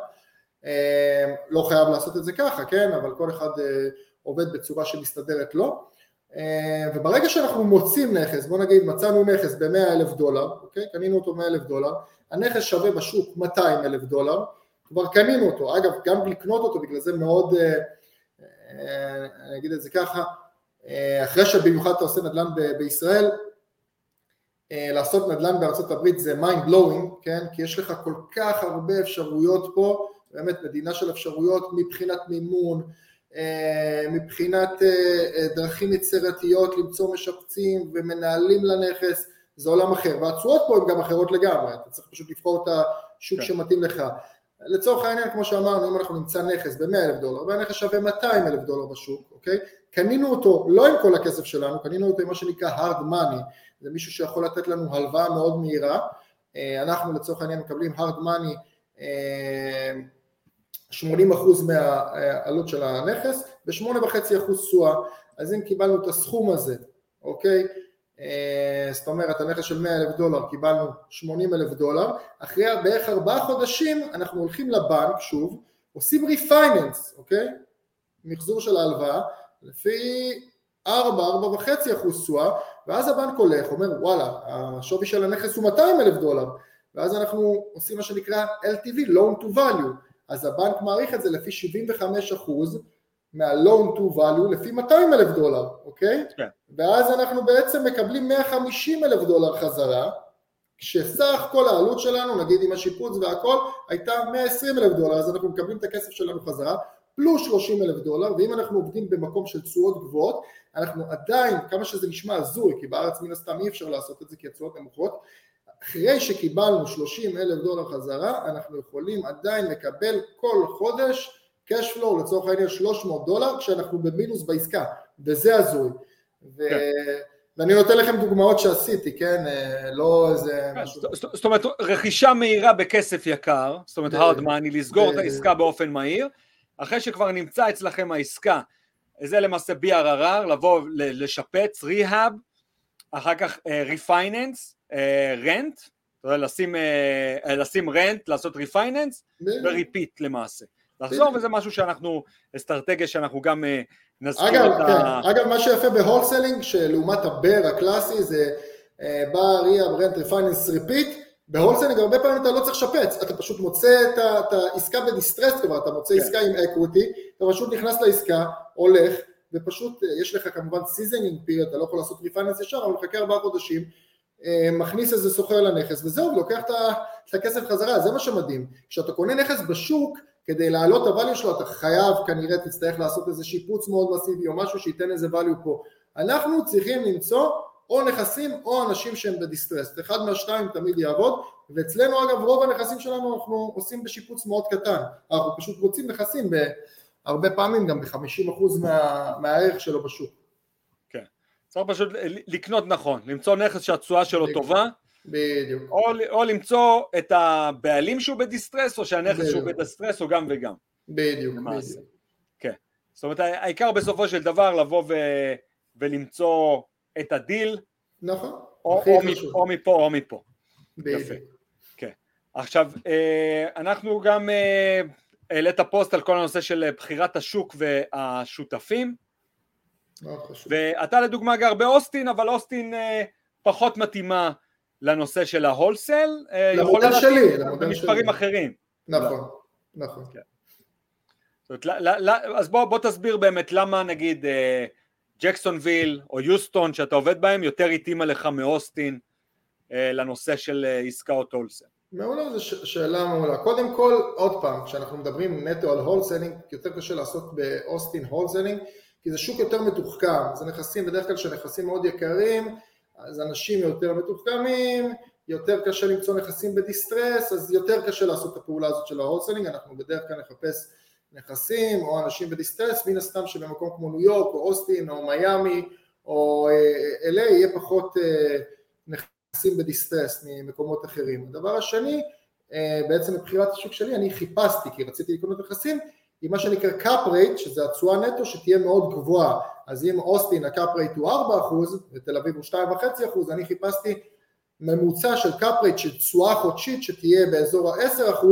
אה, לא חייב לעשות את זה ככה, כן, אבל כל אחד אה, עובד בצורה שמסתדרת לו, אה, וברגע שאנחנו מוצאים נכס, בוא נגיד מצאנו נכס ב-100 אלף דולר, אוקיי, קנינו אותו 100 אלף דולר, הנכס שווה בשוק 200 אלף דולר, כבר קנינו אותו, אגב גם לקנות אותו בגלל זה מאוד, אני אגיד את זה ככה, אה, אחרי שבמיוחד אתה עושה נדל"ן ב- בישראל, אה, לעשות נדל"ן בארצות הברית זה mind blowing, כן? כי יש לך כל כך הרבה אפשרויות פה, באמת מדינה של אפשרויות מבחינת מימון, אה, מבחינת דרכים יצירתיות למצוא משפצים ומנהלים לנכס, זה עולם אחר, והתשואות פה הן גם אחרות לגמרי, אתה צריך פשוט לבחור את השוק כן. שמתאים לך. לצורך העניין, כמו שאמרנו, אם אנחנו נמצא נכס ב-100 אלף דולר והנכס שווה 200 אלף דולר בשוק, אוקיי? קנינו אותו לא עם כל הכסף שלנו, קנינו אותו עם מה שנקרא hard money, זה מישהו שיכול לתת לנו הלוואה מאוד מהירה, אה, אנחנו לצורך העניין מקבלים hard money 80% מהעלות של הנכס ו-8.5% תשואה, אז אם קיבלנו את הסכום הזה, אוקיי, אה, זאת אומרת הנכס של 100 אלף דולר קיבלנו 80 אלף דולר, אחרי בערך ארבעה חודשים אנחנו הולכים לבנק שוב, עושים refinance, אוקיי? מחזור של ההלוואה, לפי 4, 4.5 אחוז תשואה, ואז הבנק הולך, אומר וואלה, השווי של הנכס הוא 200 אלף דולר, ואז אנחנו עושים מה שנקרא LTV, Loan to Value, אז הבנק מעריך את זה לפי 75 אחוז מה-Loan to Value לפי 200 אלף דולר, אוקיי? כן. ואז אנחנו בעצם מקבלים 150 אלף דולר חזרה, כשסך כל העלות שלנו, נגיד עם השיפוץ והכל, הייתה 120 אלף דולר, אז אנחנו מקבלים את הכסף שלנו חזרה, פלוס 30 אלף דולר, ואם אנחנו עובדים במקום של תשואות גבוהות, אנחנו עדיין, כמה שזה נשמע הזוי, כי בארץ מן הסתם אי אפשר לעשות את זה כי התשואות נמוכות, אחרי שקיבלנו 30 אלף דולר חזרה, אנחנו יכולים עדיין לקבל כל חודש cash flow לצורך העניין 300 דולר כשאנחנו במינוס בעסקה, וזה הזוי. ו... כן. ואני נותן לכם דוגמאות שעשיתי, כן? אה, לא איזה כן, משהו... זאת אומרת, רכישה מהירה בכסף יקר, זאת אומרת hard money, לסגור את העסקה באופן מהיר, אחרי שכבר נמצא אצלכם העסקה, זה למעשה BRRR, לבוא לשפץ, ריהאב, אחר כך refinance, rent, לשים rent, לעשות refinance, ו repeat למעשה. לחזור וזה משהו שאנחנו, אסטרטגיה שאנחנו גם אה, נזכיר אגב, את כן, ה... אגב, מה שיפה ב wholesaling, שלעומת ה BRRRR הקלאסי זה אה, buy rehab rent refinance repeat, ב wholesaling הרבה פעמים אתה לא צריך לשפץ, אתה פשוט מוצא את העסקה ב distress כבר, אתה מוצא כן. עסקה עם equity, אתה פשוט נכנס לעסקה, הולך, ופשוט אה, יש לך כמובן seasoning period, אתה לא יכול לעשות refinance ישר, אבל מחכה ארבעה חודשים, מכניס איזה שוכר לנכס, וזהו, לוקח את הכסף חזרה, זה מה שמדהים. כשאתה קונה נכס בשוק, כדי להעלות את ה value שלו אתה חייב כנראה תצטרך לעשות איזה שיפוץ מאוד מסיבי או משהו שייתן איזה value פה. אנחנו צריכים למצוא או נכסים או אנשים שהם ב distress, אחד מהשתיים תמיד יעבוד ואצלנו אגב רוב הנכסים שלנו אנחנו עושים בשיפוץ מאוד קטן, אנחנו פשוט רוצים נכסים הרבה פעמים גם ב-50% מה, מהערך שלו בשוק. כן, צריך פשוט לקנות נכון, למצוא נכס שהתשואה שלו טובה בדיוק. או, או למצוא את הבעלים שהוא ב distress, או שהנכס בדיוק. שהוא ב distress, או גם וגם. בדיוק, למעשה. בדיוק. כן. זאת אומרת, העיקר בסופו של דבר לבוא ו, ולמצוא את הדיל. נכון. או, או, מפה, או מפה או מפה. בדיוק. יפה. כן. עכשיו, אה, אנחנו גם אה, העלית פוסט על כל הנושא של בחירת השוק והשותפים. ואתה לדוגמה גר באוסטין, אבל אוסטין אה, פחות מתאימה לנושא של ה wholesale, למודל שלי, למודל במספרים אחרים. נכון, נכון. כן. זאת, אז בוא, בוא תסביר באמת למה נגיד אה, ג'קסונוויל או יוסטון שאתה עובד בהם יותר התאימה לך מאוסטין אה, לנושא של עסקאות wholesale. מעולה, זו שאלה מעולה. קודם כל, עוד פעם, כשאנחנו מדברים נטו על wholesaling, יותר קשה לעשות באוסטין wholesaling, כי זה שוק יותר מתוחכם, זה נכסים, בדרך כלל שנכסים מאוד יקרים, אז אנשים יותר מתוחכמים, יותר קשה למצוא נכסים ב distress, אז יותר קשה לעשות את הפעולה הזאת של ה wholesaling, אנחנו בדרך כלל נחפש נכסים או אנשים ב distress, מן הסתם שבמקום כמו ניו יורק או אוסטין או מיאמי או אלה אה, יהיה פחות אה, נכסים ב distress ממקומות אחרים. הדבר השני, אה, בעצם מבחירת השוק שלי אני חיפשתי כי רציתי לקנות נכסים עם מה שנקרא cap rate, שזה התשואה נטו שתהיה מאוד גבוהה. אז אם אוסטין ה cap rate הוא 4% ותל אביב הוא 2.5%, אני חיפשתי ממוצע של cap rate של תשואה חודשית שתהיה באזור ה-10%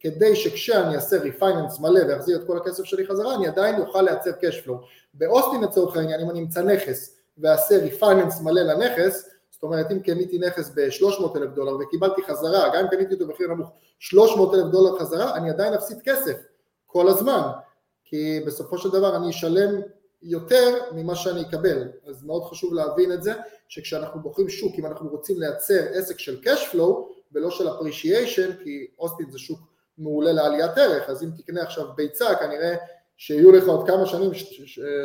כדי שכשאני אעשה refinance מלא ואחזיר את כל הכסף שלי חזרה, אני עדיין אוכל לייצר cash. באוסטין לצורך העניין, אם אני אמצא נכס ואעשה refinance מלא לנכס, זאת אומרת אם קניתי נכס ב-300 אלף דולר וקיבלתי חזרה, גם אם קניתי אותו במחיר נמוך 300 אלף דולר חזרה, אני עדיין אפסיד כסף. כל הזמן, כי בסופו של דבר אני אשלם יותר ממה שאני אקבל, אז מאוד חשוב להבין את זה, שכשאנחנו בוחרים שוק, אם אנחנו רוצים לייצר עסק של cash ולא של appreciation, כי אוסטין זה שוק מעולה לעליית ערך, אז אם תקנה עכשיו ביצה כנראה שיהיו לך עוד כמה שנים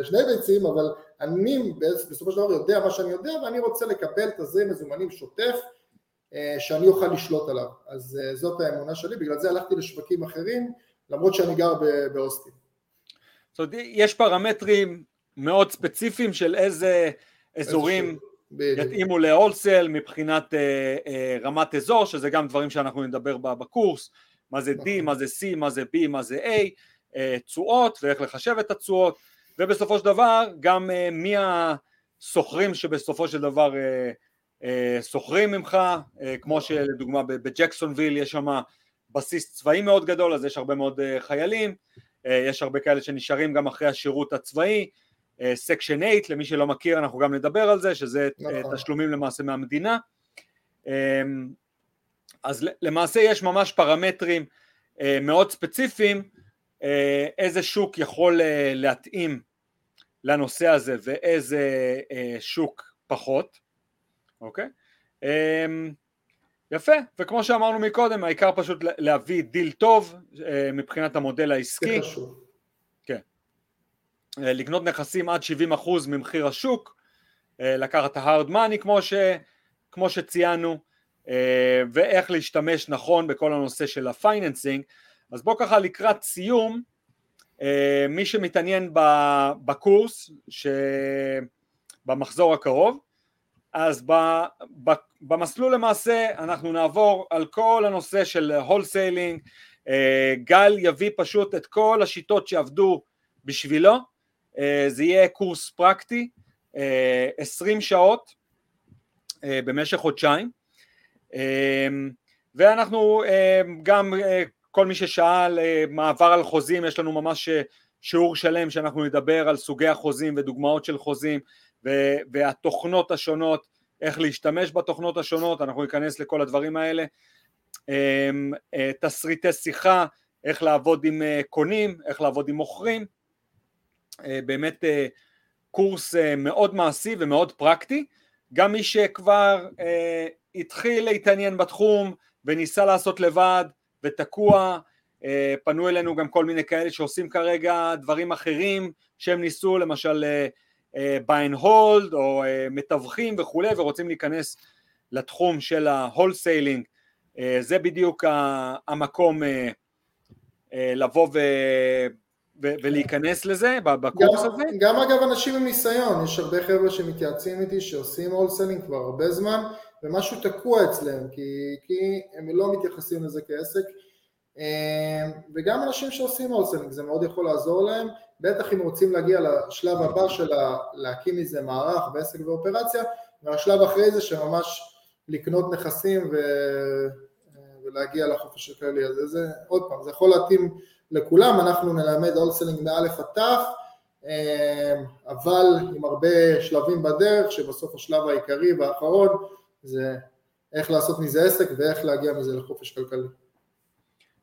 שני ביצים, אבל אני בסופו של דבר יודע מה שאני יודע ואני רוצה לקבל תזרים מזומנים שוטף אה, שאני אוכל לשלוט עליו, אז אה, זאת האמונה שלי, בגלל זה הלכתי לשווקים אחרים למרות שאני גר באוסטין. זאת אומרת, יש פרמטרים מאוד ספציפיים של איזה אזורים יתאימו להולסל מבחינת אה, רמת אזור, שזה גם דברים שאנחנו נדבר בקורס, מה זה D, נכון. מה זה C, מה זה B, מה זה A, אה, תשואות ואיך לחשב את התשואות, ובסופו של דבר גם אה, מי השוכרים שבסופו של דבר אה, אה, שוכרים ממך, כמו נכון. שלדוגמה בג'קסונוויל יש שם בסיס צבאי מאוד גדול, אז יש הרבה מאוד חיילים, יש הרבה כאלה שנשארים גם אחרי השירות הצבאי, section אה, 8, למי שלא מכיר אנחנו גם נדבר על זה, שזה נכון. תשלומים למעשה מהמדינה. אז למעשה יש ממש פרמטרים מאוד ספציפיים, איזה שוק יכול להתאים לנושא הזה ואיזה שוק פחות, אוקיי? יפה, וכמו שאמרנו מקודם, העיקר פשוט להביא דיל טוב אה, מבחינת המודל העסקי. זה חשוב. לקנות נכסים עד 70% ממחיר השוק, לקחת את ה-hard money כמו, ש, כמו שציינו, ואיך להשתמש נכון בכל הנושא של ה financing. אז בואו ככה לקראת סיום, מי שמתעניין בקורס במחזור הקרוב, אז במסלול למעשה אנחנו נעבור על כל הנושא של wholesaling, גל יביא פשוט את כל השיטות שעבדו בשבילו, אה, זה יהיה קורס פרקטי, 20 אה, שעות אה, במשך חודשיים, ואנחנו גם, כל מי ששאל, מעבר על חוזים, יש לנו ממש שיעור שלם שאנחנו נדבר על סוגי החוזים ודוגמאות של חוזים והתוכנות השונות, איך להשתמש בתוכנות השונות, אנחנו ניכנס לכל הדברים האלה, תסריטי שיחה, איך לעבוד עם קונים, איך לעבוד עם מוכרים, אה, באמת אה, קורס אה, מאוד מעשי ומאוד פרקטי, גם מי שכבר התחיל להתעניין בתחום וניסה לעשות לבד ותקוע, פנו אלינו גם כל מיני כאלה שעושים כרגע דברים אחרים שהם ניסו, למשל ביין הולד או מתווכים וכולי ורוצים להיכנס לתחום של ה wholesaling, זה בדיוק המקום לבוא ולהיכנס לזה בקורס גם, הזה? גם אגב אנשים עם ניסיון, יש הרבה חבר'ה שמתייעצים איתי שעושים wholesaling כבר הרבה זמן ומשהו תקוע אצלם כי, כי הם לא מתייחסים לזה כעסק. אה, וגם אנשים שעושים wholesaling זה מאוד יכול לעזור להם. בטח אם רוצים להגיע לשלב הבא של להקים איזה מערך בעסק ואופרציה והשלב אחרי זה שממש לקנות נכסים ו... ולהגיע לחופש הכללי. הזה, זה עוד פעם, זה יכול להתאים לכולם, אנחנו נלמד הולסלינג מאלף עד תף, אה, אבל עם הרבה שלבים בדרך, שבסוף השלב העיקרי והאחרון זה איך לעשות מזה עסק ואיך להגיע מזה לחופש כלכלי.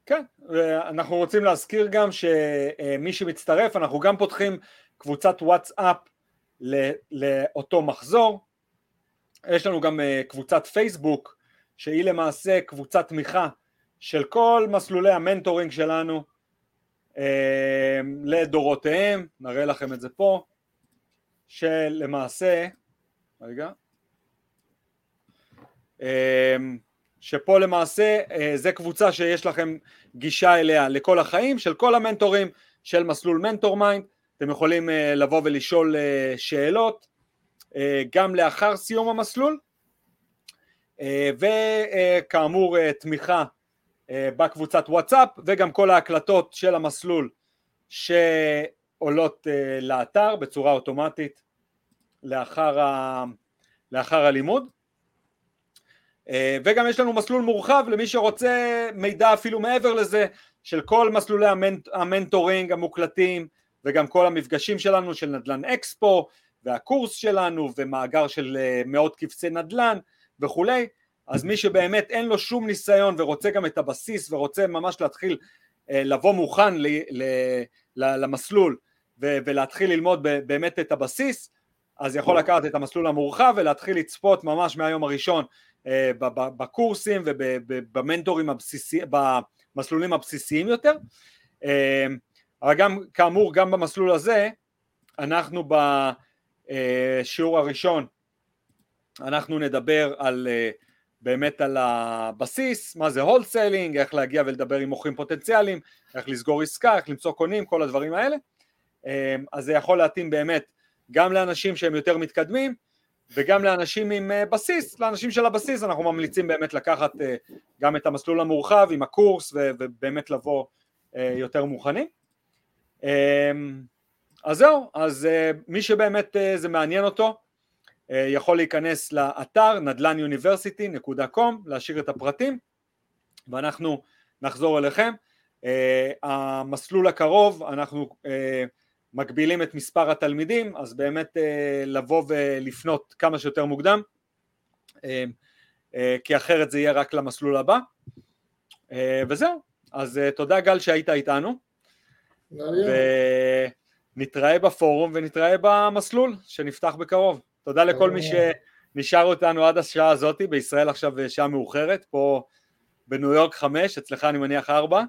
כן, ואנחנו רוצים להזכיר גם שמי שמצטרף, אנחנו גם פותחים קבוצת וואטסאפ לאותו מחזור, יש לנו גם אה, קבוצת פייסבוק שהיא למעשה קבוצת תמיכה של כל מסלולי המנטורינג שלנו לדורותיהם, נראה לכם את זה פה, שלמעשה, רגע, אה, שפה למעשה אה, זה קבוצה שיש לכם גישה אליה לכל החיים של כל המנטורים של מסלול מנטור מיינד, אתם יכולים לבוא ולשאול שאלות גם לאחר סיום המסלול. וכאמור תמיכה אה, בקבוצת וואטסאפ וגם כל ההקלטות של המסלול שעולות אה, לאתר בצורה אוטומטית לאחר, ה... לאחר הלימוד. אה, וגם יש לנו מסלול מורחב למי שרוצה מידע אפילו מעבר לזה של כל מסלולי המנט... המנטורינג המוקלטים וגם כל המפגשים שלנו של נדל"ן אקספו והקורס שלנו ומאגר של מאות קבצי נדל"ן וכולי אז מי שבאמת אין לו שום ניסיון ורוצה גם את הבסיס ורוצה ממש להתחיל אה, לבוא מוכן ל, ל, ל, למסלול ו, ולהתחיל ללמוד באמת את הבסיס, אז יכול לקחת את המסלול המורחב ולהתחיל לצפות ממש מהיום הראשון אה, בקורסים ובמנטורים הבסיסיים, במסלולים הבסיסיים יותר. אה, אבל גם כאמור גם במסלול הזה אנחנו בשיעור הראשון אנחנו נדבר על באמת על הבסיס, מה זה הולסלינג, איך להגיע ולדבר עם מוכרים פוטנציאליים, איך לסגור עסקה, איך למצוא קונים, כל הדברים האלה. אמ, אז זה יכול להתאים באמת גם לאנשים שהם יותר מתקדמים וגם לאנשים עם אה, בסיס, לאנשים של הבסיס אנחנו ממליצים באמת לקחת אה, גם את המסלול המורחב עם הקורס ובאמת לבוא אה, יותר מוכנים. אמ, אז זהו, אז מי שבאמת זה מעניין אותו יכול להיכנס לאתר נדל"ניוניברסיטי.com, להשאיר את הפרטים ואנחנו נחזור אליכם. אה, המסלול הקרוב, אנחנו אה, מגבילים את מספר התלמידים, אז באמת לבוא ולפנות כמה שיותר מוקדם, כי אחרת זה יהיה רק למסלול הבא. וזהו, אז תודה גל שהיית איתנו. ונתראה בפורום ונתראה במסלול שנפתח בקרוב. תודה לכל מי שנשאר אותנו עד השעה הזאת, בישראל עכשיו שעה מאוחרת, פה בניו יורק חמש, אצלך אני מניח ארבע,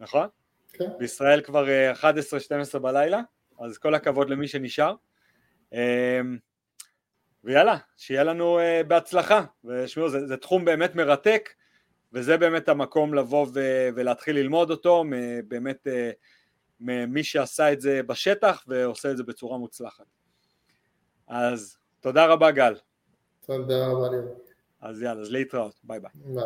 נכון? כן. בישראל כבר 11-12 אה, בלילה. אז כל הכבוד למי שנשאר. ויאללה, שיהיה לנו בהצלחה. ושמעו, זה, זה תחום באמת מרתק, וזה באמת המקום לבוא ו- ולהתחיל ללמוד אותו, באמת ממי שעשה את זה בשטח ועושה את זה בצורה מוצלחת. אז תודה רבה גל. תודה רבה ליאור. אז יאללה, אז להתראות, ביי ביי. ביי.